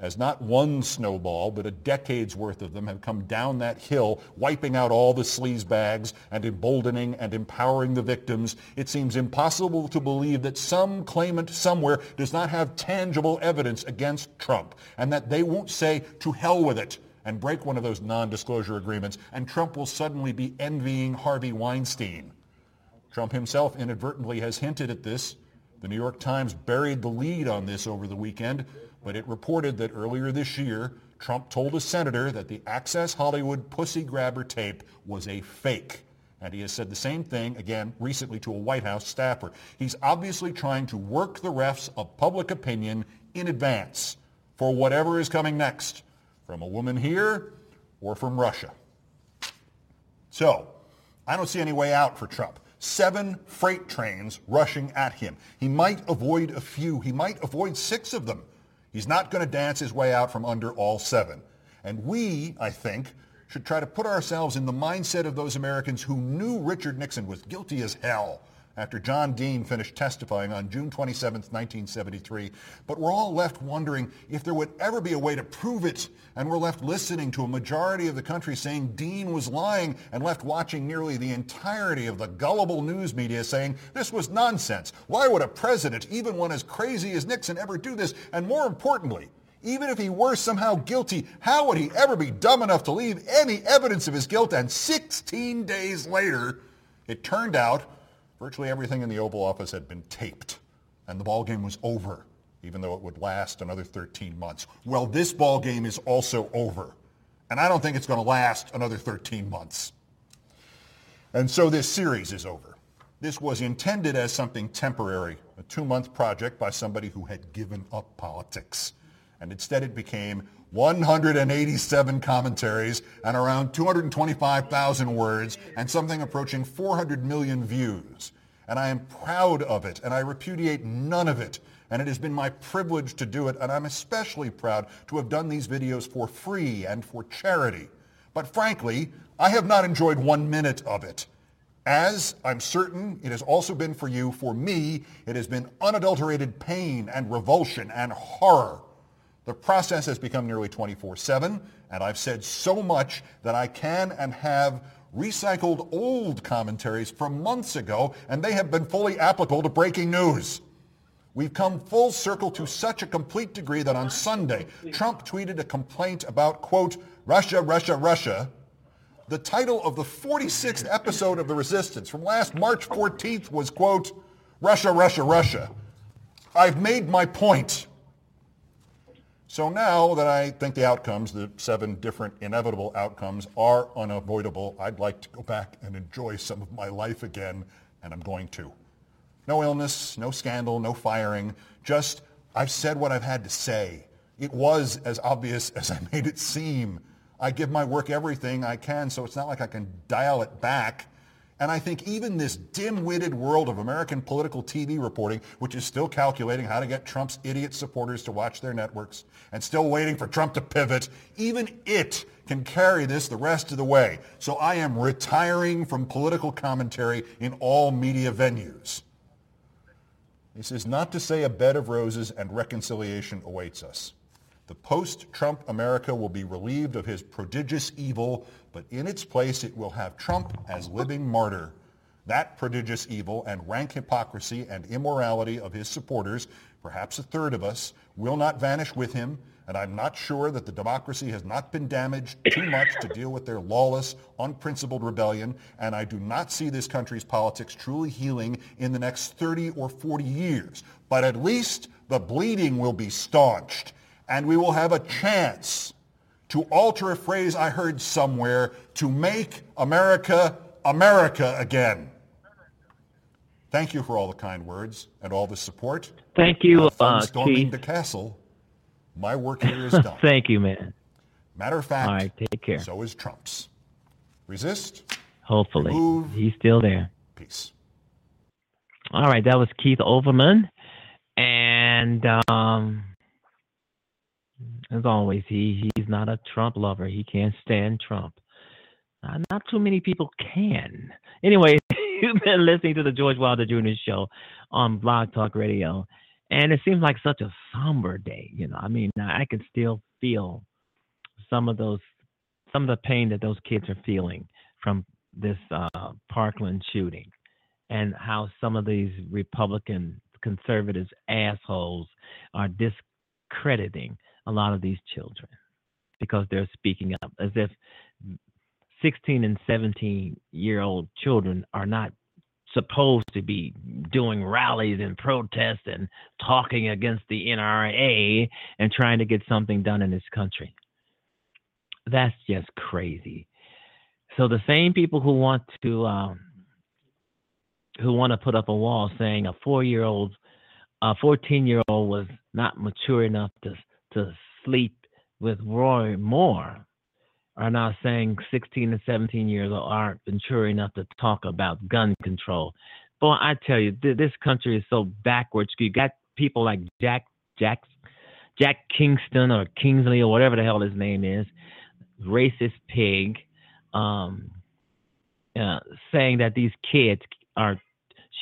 as not one snowball, but a decade's worth of them have come down that hill, wiping out all the sleaze bags and emboldening and empowering the victims. It seems impossible to believe that some claimant somewhere does not have tangible evidence against Trump and that they won't say, to hell with it, and break one of those non-disclosure agreements, and Trump will suddenly be envying Harvey Weinstein. Trump himself inadvertently has hinted at this. The New York Times buried the lead on this over the weekend but it reported that earlier this year, Trump told a senator that the Access Hollywood pussy grabber tape was a fake. And he has said the same thing, again, recently to a White House staffer. He's obviously trying to work the refs of public opinion in advance for whatever is coming next, from a woman here or from Russia. So, I don't see any way out for Trump. Seven freight trains rushing at him. He might avoid a few. He might avoid six of them. He's not going to dance his way out from under all seven. And we, I think, should try to put ourselves in the mindset of those Americans who knew Richard Nixon was guilty as hell after John Dean finished testifying on June 27, 1973. But we're all left wondering if there would ever be a way to prove it. And we're left listening to a majority of the country saying Dean was lying and left watching nearly the entirety of the gullible news media saying this was nonsense. Why would a president, even one as crazy as Nixon, ever do this? And more importantly, even if he were somehow guilty, how would he ever be dumb enough to leave any evidence of his guilt? And 16 days later, it turned out virtually everything in the Oval Office had been taped, and the ball game was over, even though it would last another 13 months. Well, this ball game is also over, and I don't think it's going to last another 13 months. And so this series is over. This was intended as something temporary, a two-month project by somebody who had given up politics. And instead it became 187 commentaries and around 225,000 words and something approaching 400 million views. And I am proud of it and I repudiate none of it. And it has been my privilege to do it. And I'm especially proud to have done these videos for free and for charity. But frankly, I have not enjoyed one minute of it. As I'm certain it has also been for you, for me, it has been unadulterated pain and revulsion and horror. The process has become nearly 24-7, and I've said so much that I can and have recycled old commentaries from months ago, and they have been fully applicable to breaking news. We've come full circle to such a complete degree that on Sunday, Trump tweeted a complaint about, quote, Russia, Russia, Russia. The title of the 46th episode of The Resistance from last March 14th was, quote, Russia, Russia, Russia. I've made my point. So now that I think the outcomes, the seven different inevitable outcomes, are unavoidable, I'd like to go back and enjoy some of my life again, and I'm going to. No illness, no scandal, no firing, just I've said what I've had to say. It was as obvious as I made it seem. I give my work everything I can, so it's not like I can dial it back. And I think even this dim-witted world of American political TV reporting, which is still calculating how to get Trump's idiot supporters to watch their networks and still waiting for Trump to pivot, even it can carry this the rest of the way. So I am retiring from political commentary in all media venues. This is not to say a bed of roses and reconciliation awaits us. The post-Trump America will be relieved of his prodigious evil, but in its place it will have Trump as living martyr. That prodigious evil and rank hypocrisy and immorality of his supporters, perhaps a third of us, will not vanish with him, and I'm not sure that the democracy has not been damaged too much to deal with their lawless, unprincipled rebellion, and I do not see this country's politics truly healing in the next 30 or 40 years. But at least the bleeding will be staunched and we will have a chance to alter a phrase I heard somewhere to make America America again. Thank you for all the kind words and all the support. Thank you, uh, storming Keith. the castle. My work here is done. Thank you, man. Matter of fact, All right, take care. so is Trump's. Resist, Hopefully, Remove. he's still there. peace. All right, that was Keith Overman, and um, as always, he he's not a Trump lover. He can't stand Trump. Uh, not too many people can. Anyway, you've been listening to the George Wilder Jr. Show on Blog Talk Radio, and it seems like such a somber day. You know, I mean, I can still feel some of those, some of the pain that those kids are feeling from this uh, Parkland shooting, and how some of these Republican conservatives assholes are discrediting a lot of these children because they're speaking up as if 16 and 17 year old children are not supposed to be doing rallies and protests and talking against the NRA and trying to get something done in this country. That's just crazy. So the same people who want to um, who want to put up a wall saying a four year old, a 14 year old was not mature enough to to sleep with Roy Moore are now saying 16 and 17 years old aren't mature enough to talk about gun control. Boy, I tell you, th- this country is so backwards. You got people like Jack Jack Jack Kingston or Kingsley or whatever the hell his name is, racist pig, um, uh, saying that these kids are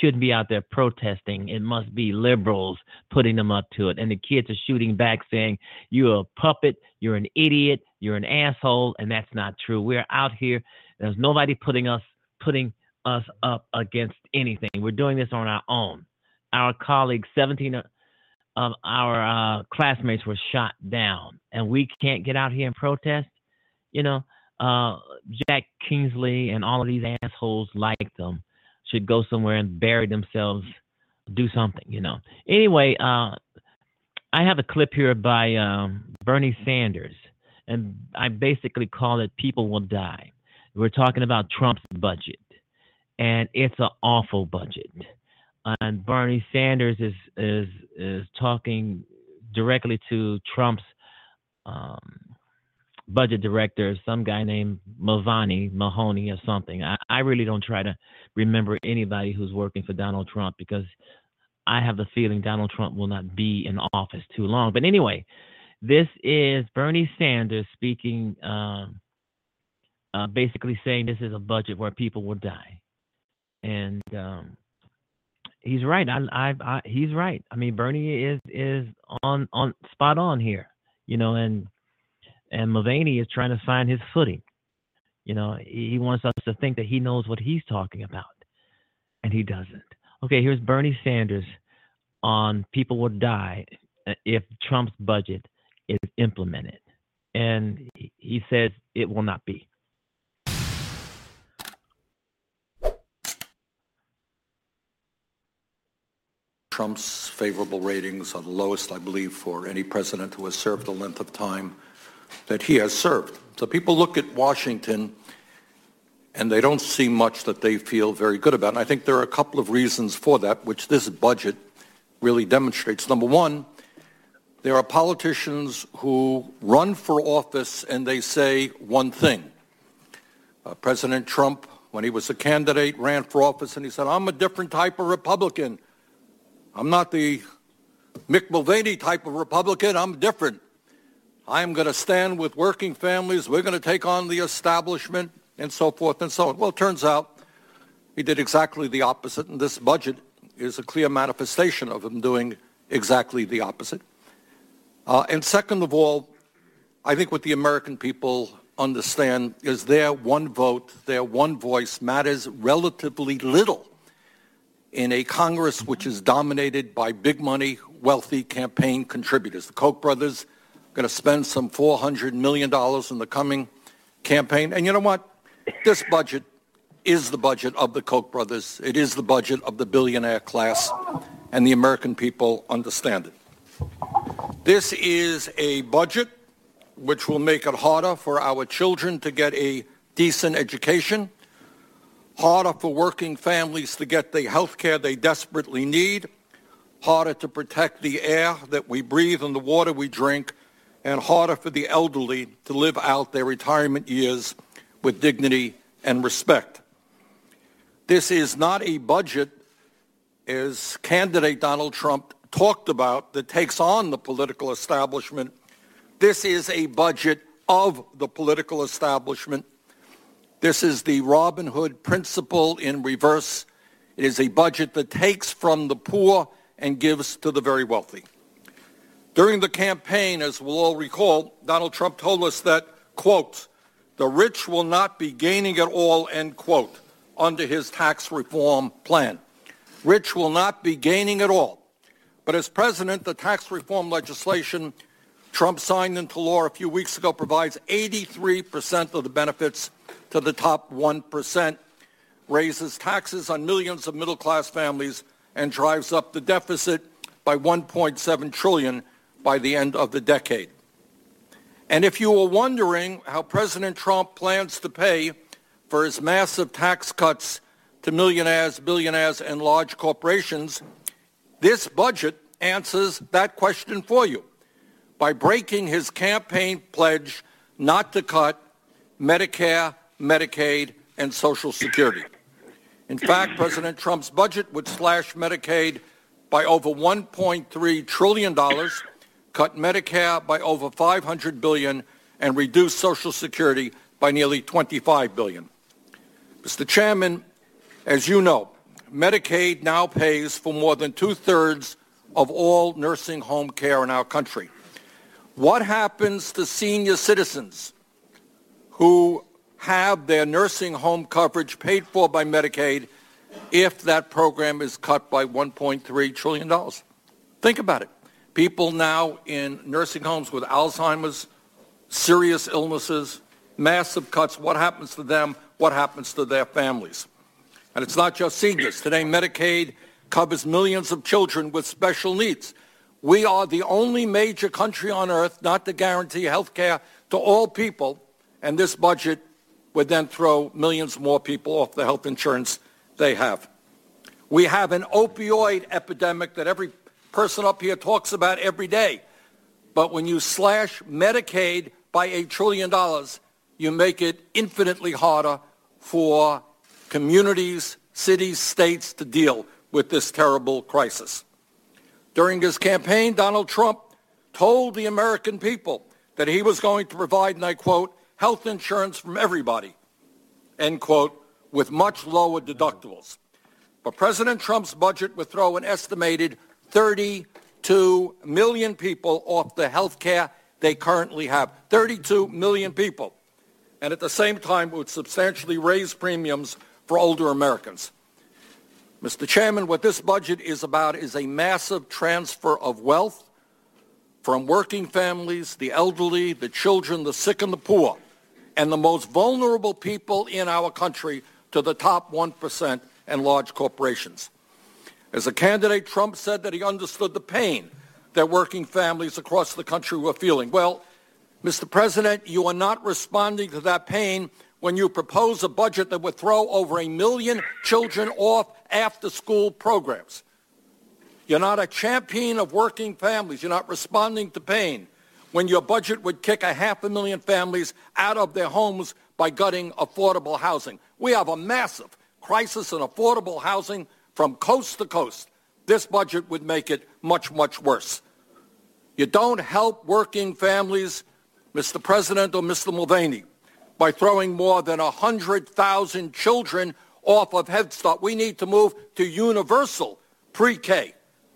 shouldn't be out there protesting. It must be liberals putting them up to it. And the kids are shooting back saying, You're a puppet, you're an idiot, you're an asshole, and that's not true. We're out here. There's nobody putting us putting us up against anything. We're doing this on our own. Our colleagues, 17 of our uh, classmates were shot down, and we can't get out here and protest. You know, uh, Jack Kingsley and all of these assholes like them should go somewhere and bury themselves, do something, you know. Anyway, uh, I have a clip here by um, Bernie Sanders, and I basically call it "People Will Die." We're talking about Trump's budget, and it's an awful budget. And Bernie Sanders is is is talking directly to Trump's um, budget director, some guy named Mavani, Mahoney or something. I, I really don't try to remember anybody who's working for Donald Trump because I have the feeling Donald Trump will not be in office too long. But anyway, this is Bernie Sanders speaking, um, uh, basically saying this is a budget where people will die, and um, he's right. I, I, I, he's right. I mean, Bernie is is on on spot on here, you know, and and Mulvaney is trying to find his footing. You know, he wants us to think that he knows what he's talking about, and he doesn't. Okay, here's Bernie Sanders on people will die if Trump's budget is implemented. And he says it will not be. Trump's favorable ratings are the lowest, I believe, for any president who has served the length of time that he has served. So people look at Washington and they don't see much that they feel very good about. And I think there are a couple of reasons for that, which this budget really demonstrates. Number one, there are politicians who run for office and they say one thing. Uh, President Trump, when he was a candidate, ran for office and he said, I'm a different type of Republican. I'm not the Mick Mulvaney type of Republican. I'm different. I'm going to stand with working families. We're going to take on the establishment and so forth and so on. Well, it turns out he did exactly the opposite, and this budget is a clear manifestation of him doing exactly the opposite. Uh, and second of all, I think what the American people understand is their one vote, their one voice matters relatively little in a Congress which is dominated by big money, wealthy campaign contributors. The Koch brothers going to spend some $400 million in the coming campaign. And you know what? This budget is the budget of the Koch brothers. It is the budget of the billionaire class, and the American people understand it. This is a budget which will make it harder for our children to get a decent education, harder for working families to get the health care they desperately need, harder to protect the air that we breathe and the water we drink, and harder for the elderly to live out their retirement years with dignity and respect. This is not a budget, as candidate Donald Trump talked about, that takes on the political establishment. This is a budget of the political establishment. This is the Robin Hood principle in reverse. It is a budget that takes from the poor and gives to the very wealthy. During the campaign, as we'll all recall, Donald Trump told us that, quote, the rich will not be gaining at all, end quote, under his tax reform plan. Rich will not be gaining at all. But as president, the tax reform legislation Trump signed into law a few weeks ago provides 83% of the benefits to the top 1%, raises taxes on millions of middle-class families, and drives up the deficit by 1.7 trillion by the end of the decade. And if you were wondering how President Trump plans to pay for his massive tax cuts to millionaires, billionaires, and large corporations, this budget answers that question for you by breaking his campaign pledge not to cut Medicare, Medicaid, and Social Security. In fact, President Trump's budget would slash Medicaid by over $1.3 trillion, cut Medicare by over 500 billion, and reduce Social Security by nearly 25 billion. Mr. Chairman, as you know, Medicaid now pays for more than two-thirds of all nursing home care in our country. What happens to senior citizens who have their nursing home coverage paid for by Medicaid if that program is cut by $1.3 trillion. Think about it. People now in nursing homes with Alzheimer's, serious illnesses, massive cuts. What happens to them? What happens to their families? And it's not just seniors. Today, Medicaid covers millions of children with special needs. We are the only major country on earth not to guarantee health care to all people, and this budget would then throw millions more people off the health insurance they have. We have an opioid epidemic that every person up here talks about every day. But when you slash Medicaid by a trillion dollars, you make it infinitely harder for communities, cities, states to deal with this terrible crisis. During his campaign, Donald Trump told the American people that he was going to provide, and I quote, health insurance from everybody, end quote, with much lower deductibles. But President Trump's budget would throw an estimated 32 million people off the health care they currently have. 32 million people. And at the same time would substantially raise premiums for older Americans. Mr. Chairman, what this budget is about is a massive transfer of wealth from working families, the elderly, the children, the sick and the poor, and the most vulnerable people in our country to the top 1% and large corporations. As a candidate, Trump said that he understood the pain that working families across the country were feeling. Well, Mr. President, you are not responding to that pain when you propose a budget that would throw over a million children off after-school programs. You're not a champion of working families. You're not responding to pain when your budget would kick a half a million families out of their homes by gutting affordable housing. We have a massive crisis in affordable housing from coast to coast. This budget would make it much, much worse. You don't help working families, Mr. President or Mr. Mulvaney, by throwing more than 100,000 children off of Head Start. We need to move to universal pre-K.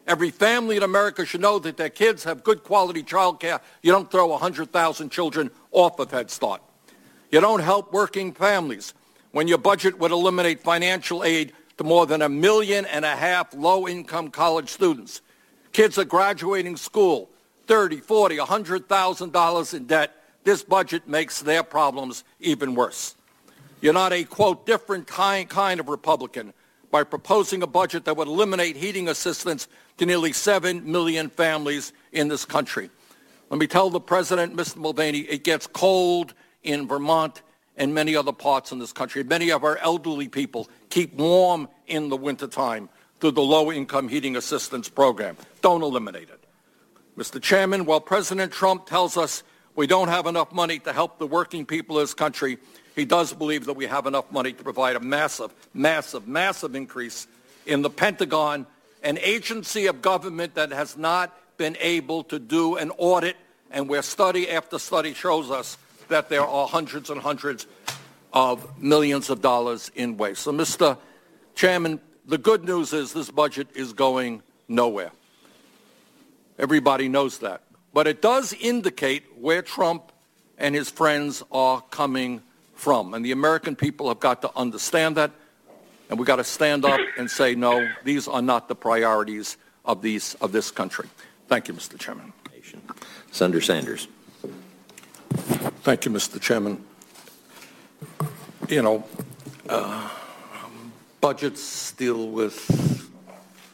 Every family in America should know that their kids have good quality child care. You don't throw 100,000 children off of Head Start. You don't help working families when your budget would eliminate financial aid to more than a million and a half low-income college students. Kids are graduating school, 30, 40, $100,000 in debt. This budget makes their problems even worse. You're not a, quote, different kind, of Republican by proposing a budget that would eliminate heating assistance to nearly 7 million families in this country. Let me tell the President, Mr. Mulvaney, it gets cold in Vermont and many other parts in this country. Many of our elderly people keep warm in the wintertime through the low-income heating assistance program. Don't eliminate it. Mr. Chairman, while President Trump tells us we don't have enough money to help the working people of this country, he does believe that we have enough money to provide a massive, massive, massive increase in the Pentagon, an agency of government that has not been able to do an audit and where study after study shows us that there are hundreds and hundreds of millions of dollars in waste. So, Mr. Chairman, the good news is this budget is going nowhere. Everybody knows that. But it does indicate where Trump and his friends are coming from. And the American people have got to understand that. And we've got to stand up and say, no, these are not the priorities of, these, of this country. Thank you, Mr. Chairman. Senator Sanders. Thank you, Mr. Chairman. You know, uh, budgets deal with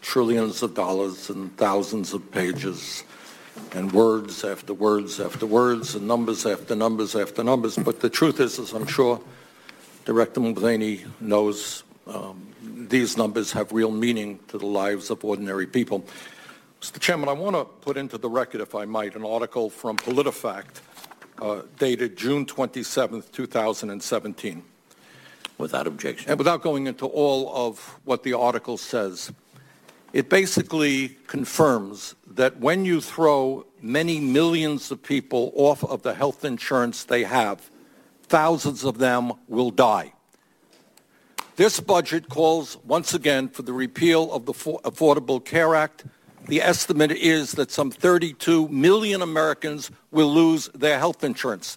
trillions of dollars and thousands of pages and words after words after words and numbers after numbers after numbers. But the truth is, as I'm sure Director Mulvaney knows, um, these numbers have real meaning to the lives of ordinary people. Mr. Chairman, I want to put into the record, if I might, an article from PolitiFact uh, dated June 27, 2017. Without objection. And without going into all of what the article says, it basically confirms that when you throw many millions of people off of the health insurance they have, thousands of them will die. This budget calls once again for the repeal of the Affordable Care Act. The estimate is that some 32 million Americans will lose their health insurance.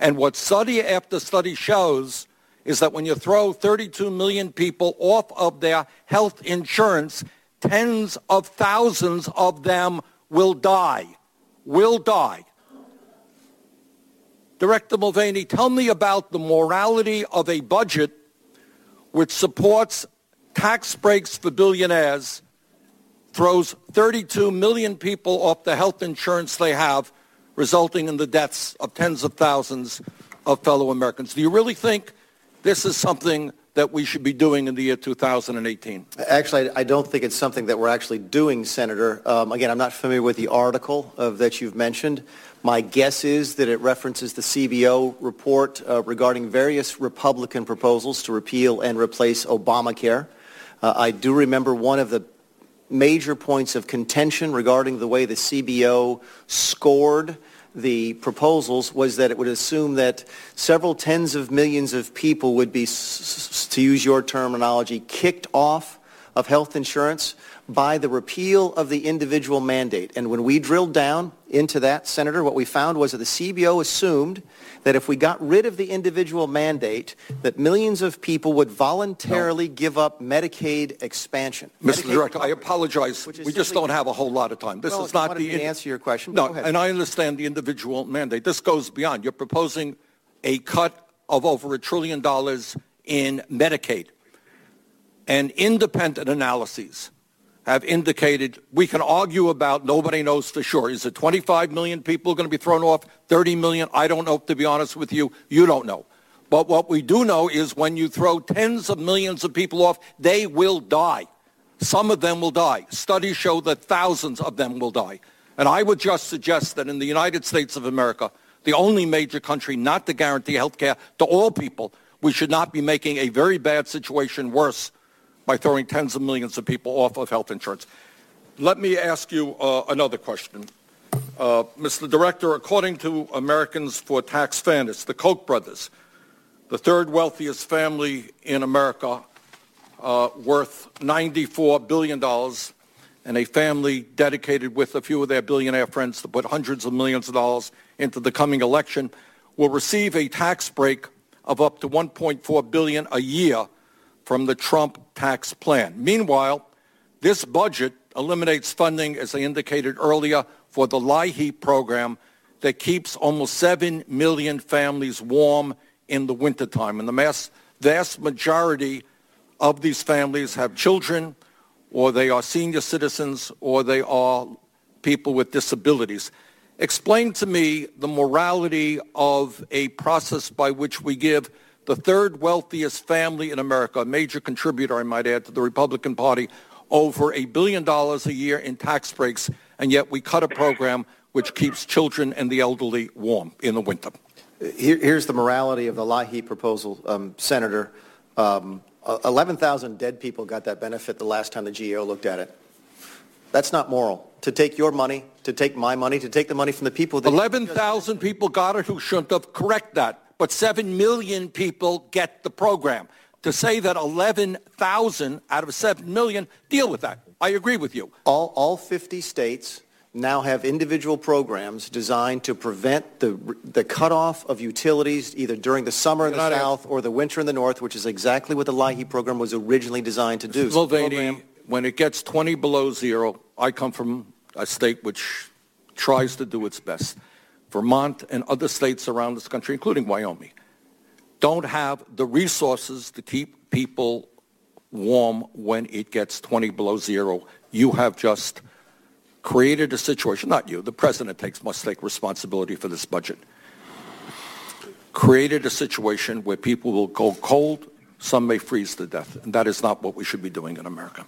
And what study after study shows is that when you throw 32 million people off of their health insurance, tens of thousands of them will die. Will die. Director Mulvaney, tell me about the morality of a budget which supports tax breaks for billionaires, throws 32 million people off the health insurance they have, resulting in the deaths of tens of thousands of fellow Americans. Do you really think this is something that we should be doing in the year 2018? Actually, I don't think it's something that we're actually doing, Senator. Um, again, I'm not familiar with the article of, that you've mentioned. My guess is that it references the CBO report uh, regarding various Republican proposals to repeal and replace Obamacare. Uh, I do remember one of the major points of contention regarding the way the CBO scored the proposals was that it would assume that several tens of millions of people would be, to use your terminology, kicked off of health insurance by the repeal of the individual mandate. And when we drilled down into that, Senator, what we found was that the CBO assumed that if we got rid of the individual mandate, that millions of people would voluntarily no. give up Medicaid expansion. Mr. Medicaid Director, I apologize. We just don't have a whole lot of time. This well, is not the... In- answer your question. No, and I understand the individual mandate. This goes beyond. You're proposing a cut of over a trillion dollars in Medicaid. And independent analyses have indicated we can argue about nobody knows for sure. Is it 25 million people going to be thrown off? 30 million? I don't know, to be honest with you. You don't know. But what we do know is when you throw tens of millions of people off, they will die. Some of them will die. Studies show that thousands of them will die. And I would just suggest that in the United States of America, the only major country not to guarantee health care to all people, we should not be making a very bad situation worse by throwing tens of millions of people off of health insurance. Let me ask you uh, another question. Uh, Mr. Director, according to Americans for Tax Fairness, the Koch brothers, the third wealthiest family in America, uh, worth $94 billion, and a family dedicated with a few of their billionaire friends to put hundreds of millions of dollars into the coming election, will receive a tax break of up to 1.4 billion a year from the Trump tax plan. Meanwhile, this budget eliminates funding, as I indicated earlier, for the LIHEAP program that keeps almost 7 million families warm in the wintertime. And the mass, vast majority of these families have children, or they are senior citizens, or they are people with disabilities. Explain to me the morality of a process by which we give the third wealthiest family in America, a major contributor, I might add, to the Republican Party, over a billion dollars a year in tax breaks, and yet we cut a program which keeps children and the elderly warm in the winter. Here, here's the morality of the LIHEAP proposal, um, Senator. Um, 11,000 dead people got that benefit the last time the GAO looked at it. That's not moral. To take your money, to take my money, to take the money from the people that... 11,000 people got it who shouldn't have. Correct that but 7 million people get the program. To say that 11,000 out of 7 million deal with that. I agree with you. All, all 50 states now have individual programs designed to prevent the, the cutoff of utilities either during the summer in the You're not south or the winter in the north, which is exactly what the LIHEAP program was originally designed to do. So Mulvaney, program- when it gets 20 below zero, I come from a state which tries to do its best. Vermont and other states around this country, including Wyoming, don't have the resources to keep people warm when it gets 20 below zero. You have just created a situation, not you, the president takes, must take responsibility for this budget, created a situation where people will go cold, some may freeze to death, and that is not what we should be doing in America.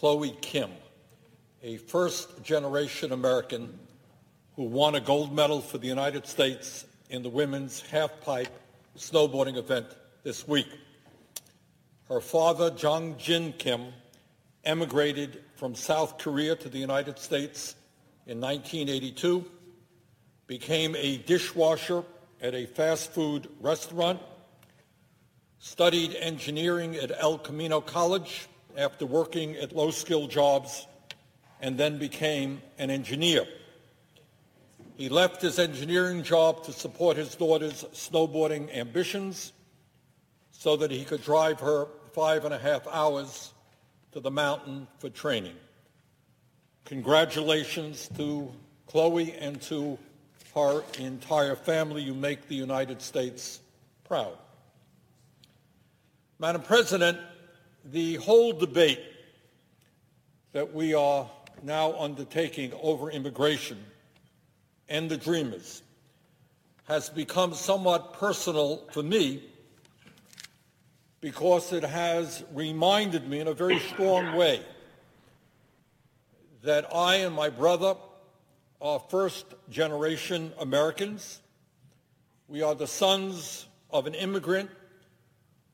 Chloe Kim, a first-generation American who won a gold medal for the United States in the women's half-pipe snowboarding event this week. Her father, Jung Jin Kim, emigrated from South Korea to the United States in 1982, became a dishwasher at a fast food restaurant, studied engineering at El Camino College after working at low-skill jobs, and then became an engineer. He left his engineering job to support his daughter's snowboarding ambitions so that he could drive her five and a half hours to the mountain for training. Congratulations to Chloe and to her entire family. You make the United States proud. Madam President, the whole debate that we are now undertaking over immigration and the Dreamers has become somewhat personal for me because it has reminded me in a very strong way that I and my brother are first-generation Americans. We are the sons of an immigrant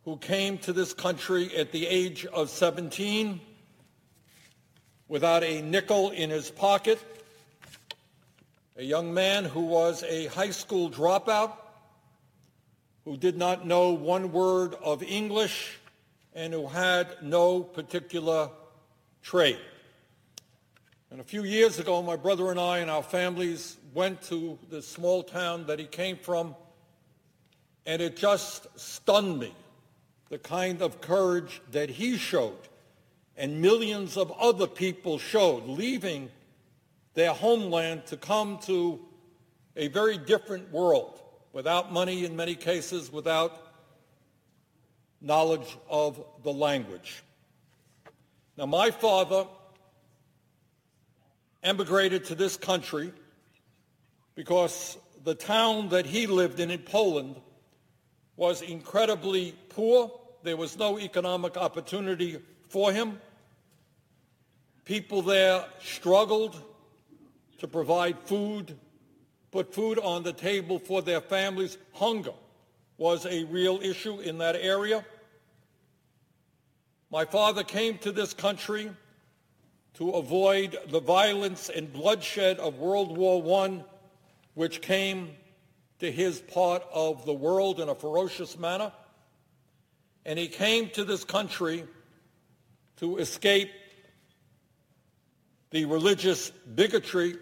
who came to this country at the age of 17 without a nickel in his pocket, a young man who was a high school dropout, who did not know one word of English, and who had no particular trade. And a few years ago, my brother and I and our families went to the small town that he came from, and it just stunned me, the kind of courage that he showed and millions of other people showed, leaving their homeland to come to a very different world, without money in many cases, without knowledge of the language. Now, my father emigrated to this country because the town that he lived in in Poland was incredibly poor. There was no economic opportunity for him. People there struggled to provide food, put food on the table for their families. Hunger was a real issue in that area. My father came to this country to avoid the violence and bloodshed of World War I, which came to his part of the world in a ferocious manner. And he came to this country to escape the religious bigotry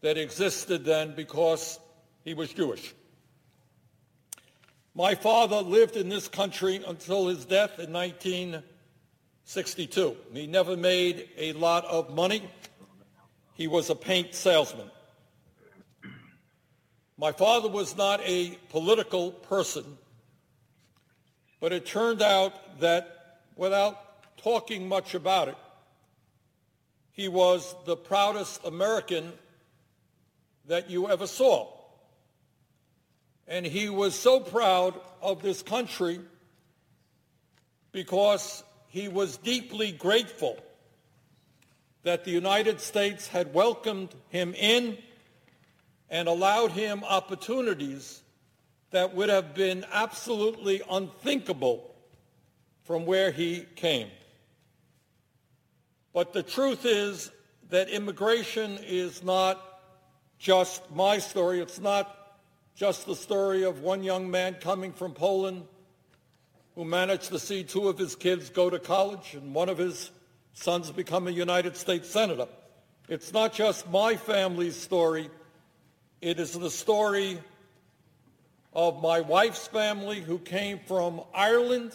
that existed then because he was Jewish. My father lived in this country until his death in 1962. He never made a lot of money. He was a paint salesman. My father was not a political person, but it turned out that without talking much about it, he was the proudest American that you ever saw. And he was so proud of this country because he was deeply grateful that the United States had welcomed him in and allowed him opportunities that would have been absolutely unthinkable from where he came. But the truth is that immigration is not just my story. It's not just the story of one young man coming from Poland who managed to see two of his kids go to college and one of his sons become a United States Senator. It's not just my family's story. It is the story of my wife's family who came from Ireland,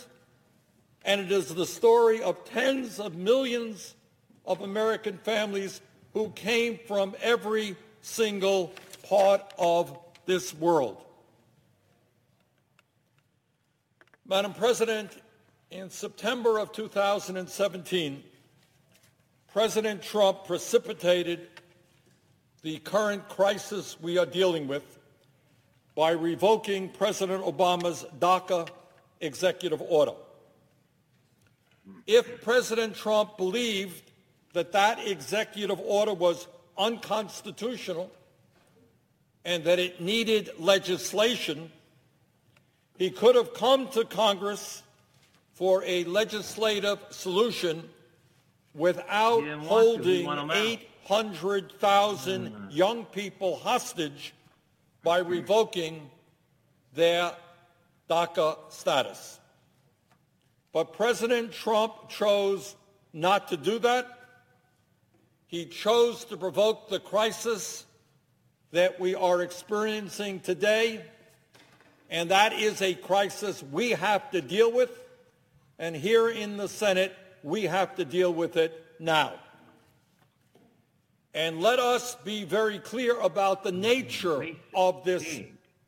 and it is the story of tens of millions of American families who came from every single part of this world. Madam President, in September of 2017, President Trump precipitated the current crisis we are dealing with by revoking President Obama's DACA executive order. If President Trump believed that that executive order was unconstitutional and that it needed legislation, he could have come to Congress for a legislative solution without holding 800,000 young people hostage by revoking their DACA status. But President Trump chose not to do that. He chose to provoke the crisis that we are experiencing today, and that is a crisis we have to deal with, and here in the Senate, we have to deal with it now. And let us be very clear about the nature of this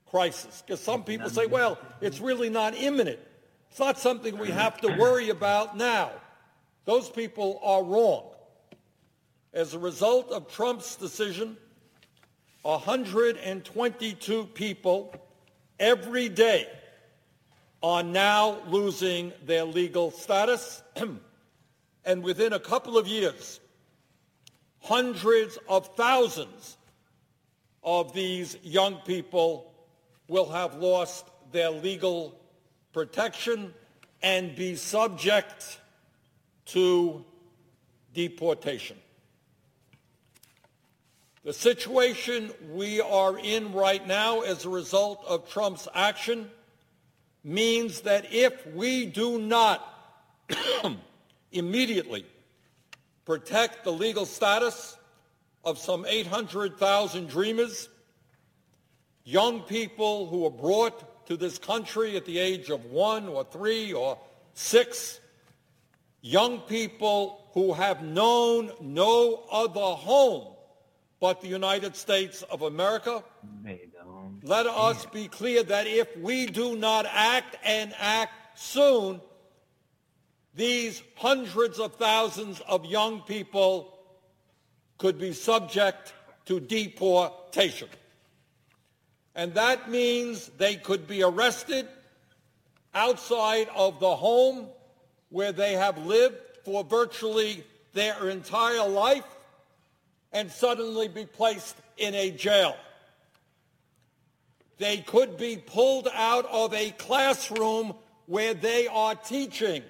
crisis, because some people say, well, it's really not imminent. It's not something we have to worry about now. Those people are wrong. As a result of Trump's decision, 122 people every day are now losing their legal status. and within a couple of years, hundreds of thousands of these young people will have lost their legal protection and be subject to deportation. The situation we are in right now as a result of Trump's action means that if we do not immediately protect the legal status of some 800,000 dreamers, young people who were brought to this country at the age of one or three or six, young people who have known no other home but the United States of America. Let us be clear that if we do not act and act soon, these hundreds of thousands of young people could be subject to deportation. And that means they could be arrested outside of the home where they have lived for virtually their entire life and suddenly be placed in a jail. They could be pulled out of a classroom where they are teaching.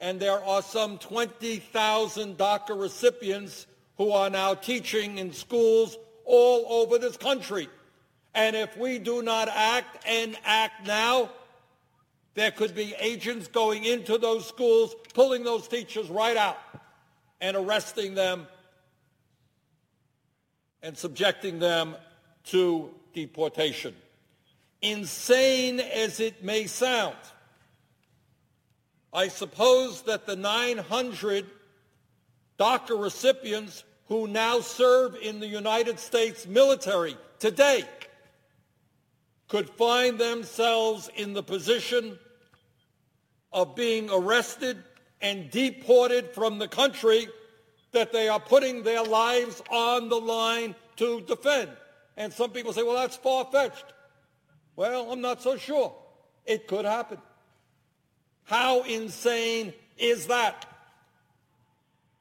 And there are some 20,000 DACA recipients who are now teaching in schools all over this country. And if we do not act and act now, there could be agents going into those schools, pulling those teachers right out and arresting them and subjecting them to deportation. Insane as it may sound, I suppose that the 900 DACA recipients who now serve in the United States military today could find themselves in the position of being arrested and deported from the country that they are putting their lives on the line to defend. And some people say, well, that's far-fetched. Well, I'm not so sure. It could happen. How insane is that?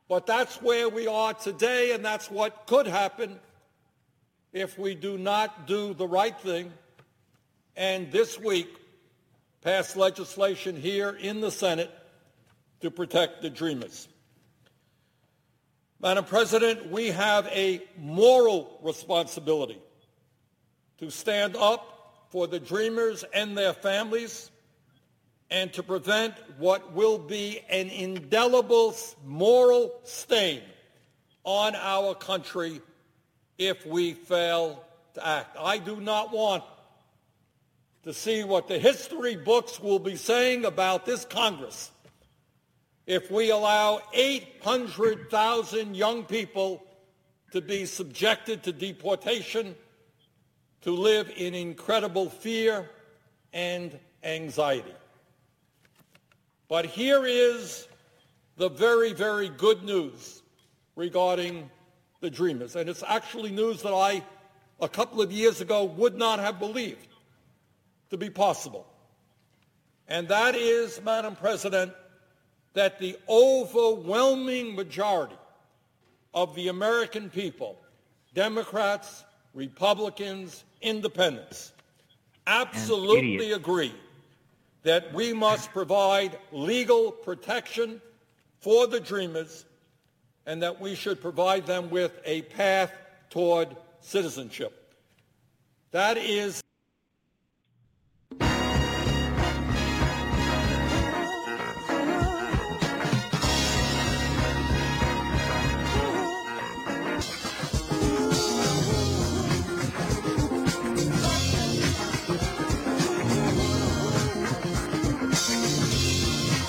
But that's where we are today, and that's what could happen if we do not do the right thing and this week pass legislation here in the Senate to protect the dreamers. Madam President, we have a moral responsibility to stand up for the dreamers and their families and to prevent what will be an indelible moral stain on our country if we fail to act. I do not want to see what the history books will be saying about this Congress if we allow 800,000 young people to be subjected to deportation, to live in incredible fear and anxiety. But here is the very, very good news regarding the Dreamers. And it's actually news that I, a couple of years ago, would not have believed to be possible. And that is, Madam President, that the overwhelming majority of the American people, Democrats, Republicans, independents, absolutely agree that we must provide legal protection for the Dreamers and that we should provide them with a path toward citizenship. That is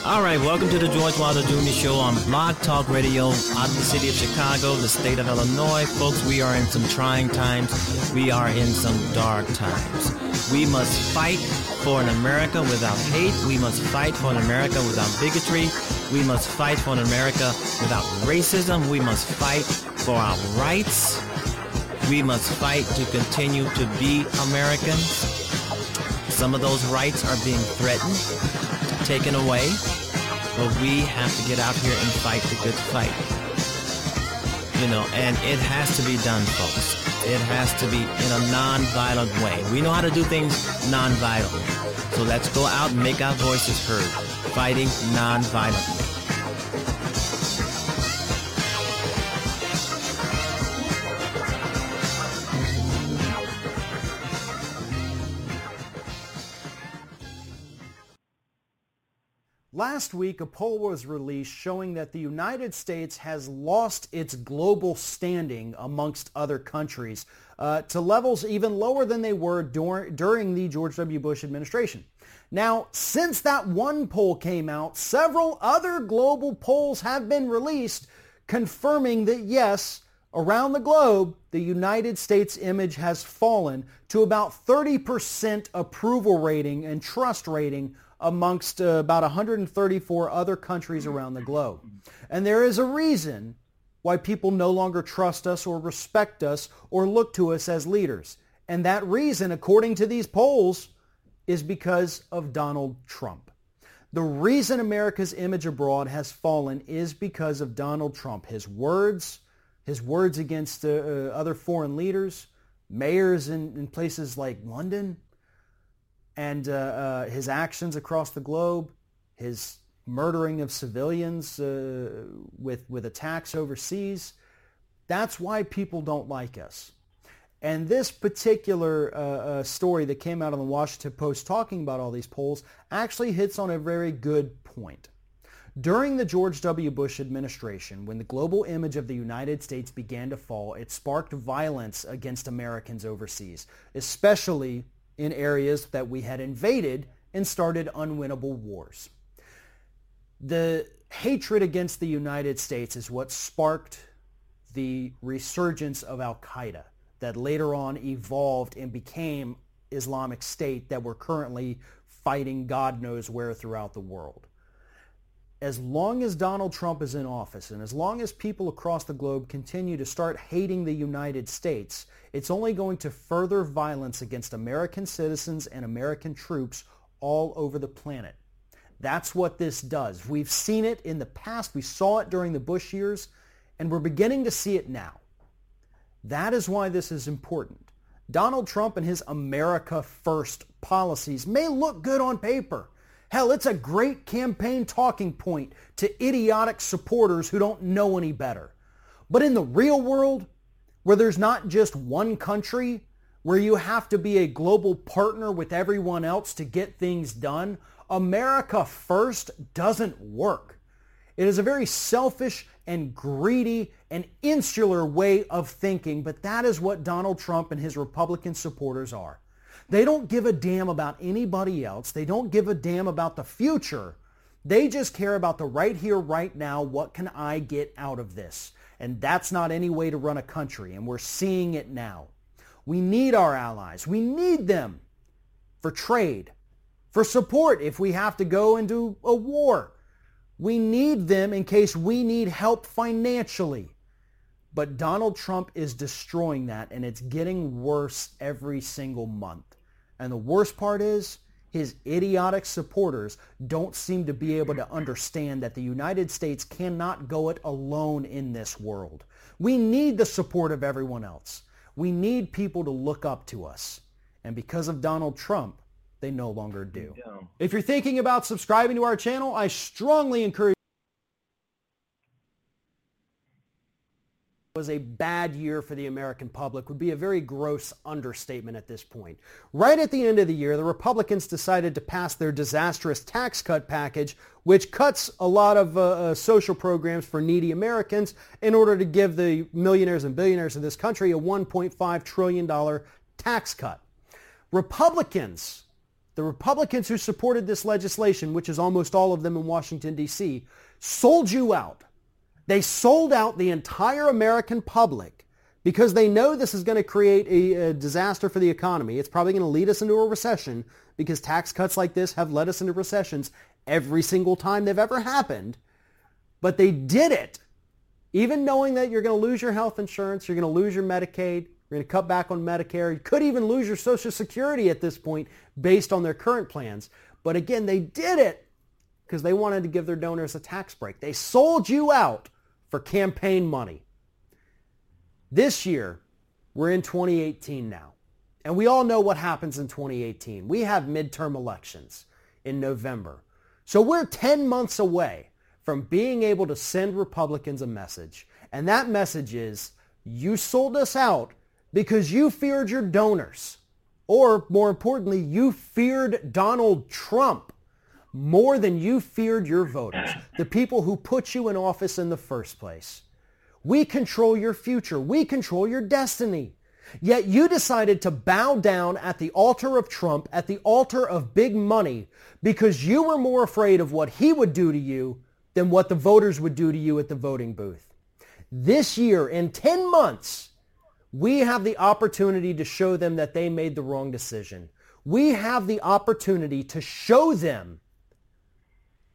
All right, welcome to the George Wilder Jr. Show on Blog Talk Radio out of the city of Chicago, the state of Illinois. Folks, we are in some trying times. We are in some dark times. We must fight for an America without hate. We must fight for an America without bigotry. We must fight for an America without racism. We must fight for our rights. We must fight to continue to be Americans. Some of those rights are being threatened, taken away. But we have to get out here and fight the good fight. You know, and it has to be done, folks. It has to be in a non-violent way. We know how to do things non-violently. So let's go out and make our voices heard, fighting non-violently. Last week, a poll was released showing that the United States has lost its global standing amongst other countries uh, to levels even lower than they were dur- during the George W. Bush administration. Now, since that one poll came out, several other global polls have been released confirming that yes, around the globe, the United States image has fallen to about 30% approval rating and trust rating amongst uh, about 134 other countries around the globe. And there is a reason why people no longer trust us or respect us or look to us as leaders. And that reason, according to these polls, is because of Donald Trump. The reason America's image abroad has fallen is because of Donald Trump. His words, his words against uh, uh, other foreign leaders, mayors in, in places like London, and uh, uh, his actions across the globe, his murdering of civilians uh, with, with attacks overseas. That's why people don't like us. And this particular uh, uh, story that came out on the Washington Post talking about all these polls actually hits on a very good point. During the George W. Bush administration, when the global image of the United States began to fall, it sparked violence against Americans overseas, especially in areas that we had invaded and started unwinnable wars. The hatred against the United States is what sparked the resurgence of al-Qaeda that later on evolved and became Islamic State that we're currently fighting God knows where throughout the world. As long as Donald Trump is in office and as long as people across the globe continue to start hating the United States, it's only going to further violence against American citizens and American troops all over the planet. That's what this does. We've seen it in the past. We saw it during the Bush years, and we're beginning to see it now. That is why this is important. Donald Trump and his America First policies may look good on paper. Hell, it's a great campaign talking point to idiotic supporters who don't know any better. But in the real world, where there's not just one country, where you have to be a global partner with everyone else to get things done, America first doesn't work. It is a very selfish and greedy and insular way of thinking, but that is what Donald Trump and his Republican supporters are. They don't give a damn about anybody else. They don't give a damn about the future. They just care about the right here, right now. What can I get out of this? And that's not any way to run a country. And we're seeing it now. We need our allies. We need them for trade, for support if we have to go into a war. We need them in case we need help financially. But Donald Trump is destroying that, and it's getting worse every single month. And the worst part is his idiotic supporters don't seem to be able to understand that the United States cannot go it alone in this world. We need the support of everyone else. We need people to look up to us. And because of Donald Trump, they no longer do. If you're thinking about subscribing to our channel, I strongly encourage was a bad year for the American public would be a very gross understatement at this point. Right at the end of the year, the Republicans decided to pass their disastrous tax cut package, which cuts a lot of uh, uh, social programs for needy Americans in order to give the millionaires and billionaires of this country a $1.5 trillion tax cut. Republicans, the Republicans who supported this legislation, which is almost all of them in Washington, D.C., sold you out they sold out the entire American public because they know this is going to create a, a, disaster for the economy. It's probably going to lead us into a recession because tax cuts like this have led us into recessions every single time they've ever happened. But they did it, even knowing that you're going to lose your health insurance, you're going to lose your Medicaid, you're going to cut back on Medicare, you could even lose your Social Security at this point based on their current plans. But again, they did it because they wanted to give their donors a tax break. They sold you out for campaign money. This year, we're in 2018 now. And we all know what happens in 2018. We have midterm elections in November. So we're 10 months away from being able to send Republicans a message. And that message is, you sold us out because you feared your donors. Or more importantly, you feared Donald Trump more than you feared your voters, the people who put you in office in the first place. We control your future. We control your destiny. Yet you decided to bow down at the altar of Trump, at the altar of big money, because you were more afraid of what he would do to you than what the voters would do to you at the voting booth. This year, in 10 months, we have the opportunity to show them that they made the wrong decision. We have the opportunity to show them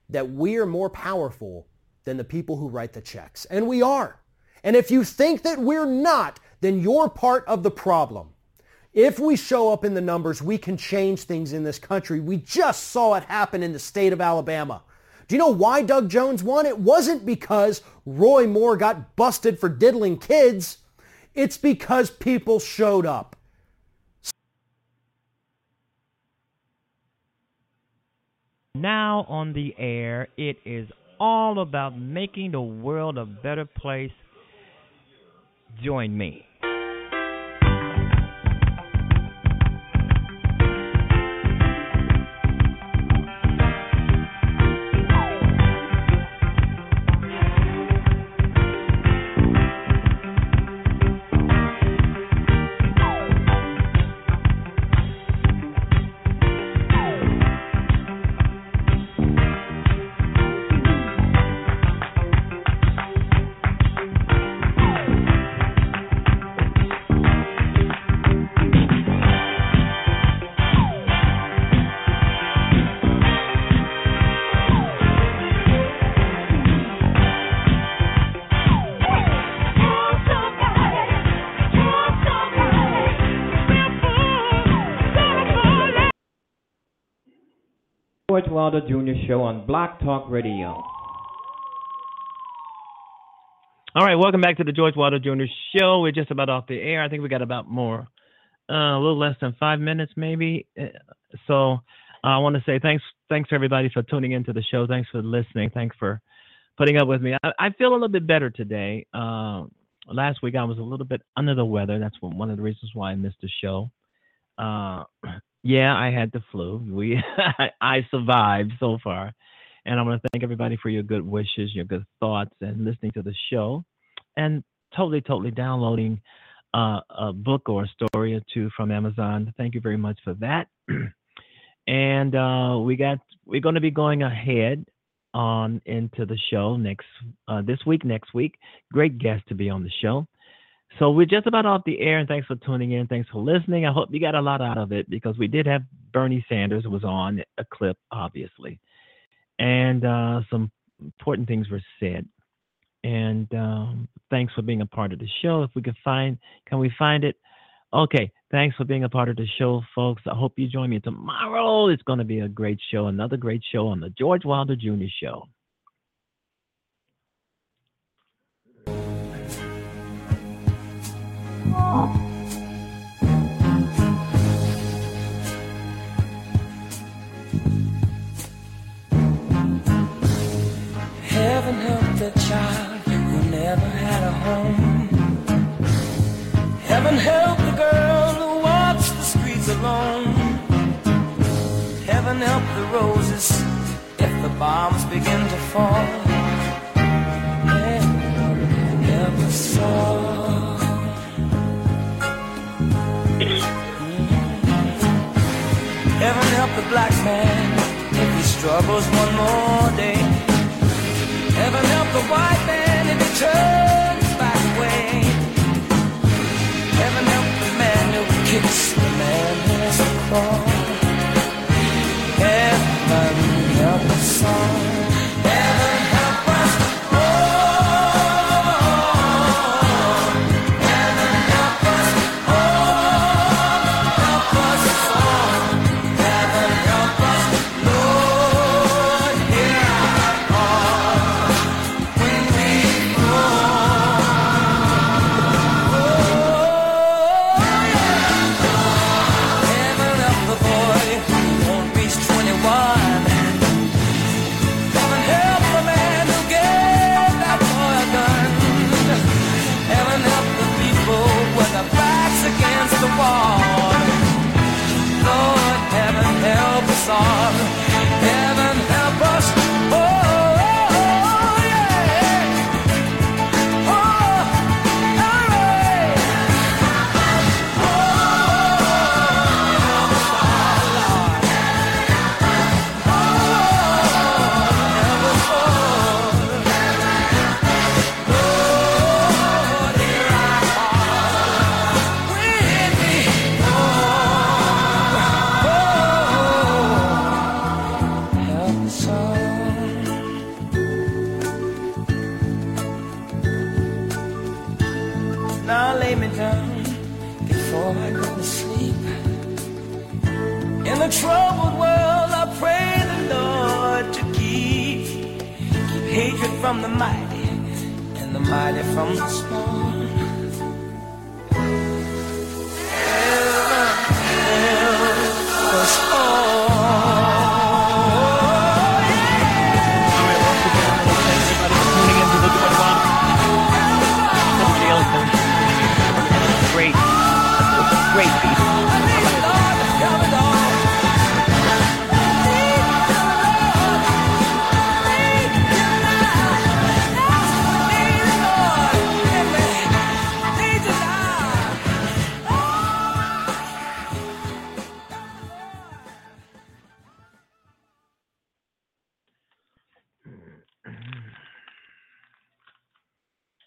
that we are more powerful than the people who write the checks. And we are. And if you think that we're not, then you're part of the problem. If we show up in the numbers, we can change things in this country. We just saw it happen in the state of Alabama. Do you know why Doug Jones won? It wasn't because Roy Moore got busted for diddling kids. It's because people showed up. Now on the air, it is all about making the world a better place. Join me. George Jr. Show on Blog Talk Radio. All right, welcome back to the George Wilder Jr. Show. We're just about off the air. I think we got about more, uh, a little less than five minutes, maybe. Uh, so uh, I want to say thanks, thanks everybody for tuning into the show. Thanks for listening. Thanks for putting up with me. I, I feel a little bit better today. Uh, last week I was a little bit under the weather. That's one of the reasons why I missed the show. Yeah, I had the flu. We I survived so far, and I want to thank everybody for your good wishes, your good thoughts, and listening to the show, and totally, totally downloading uh, a book or a story or two from Amazon. Thank you very much for that. and uh, we got we're going to be going ahead on into the show next uh, this week, next week. Great guest to be on the show. So we're just about off the air, and thanks for tuning in. Thanks for listening. I hope you got a lot out of it because we did have Bernie Sanders was on a clip, obviously, and uh, some important things were said. And um, thanks for being a part of the show. If we can find, can we find it? Okay, thanks for being a part of the show, folks. I hope you join me tomorrow. It's going to be a great show, another great show on the George Wilder Jr. Show. Heaven help the child who never had a home. Heaven help the girl who walks the streets alone. Heaven help the roses if the bombs begin to fall. Struggles one more day. Heaven help the white man if he turns back away. Heaven help the man who kicks the man who has a crawl. Heaven help us all.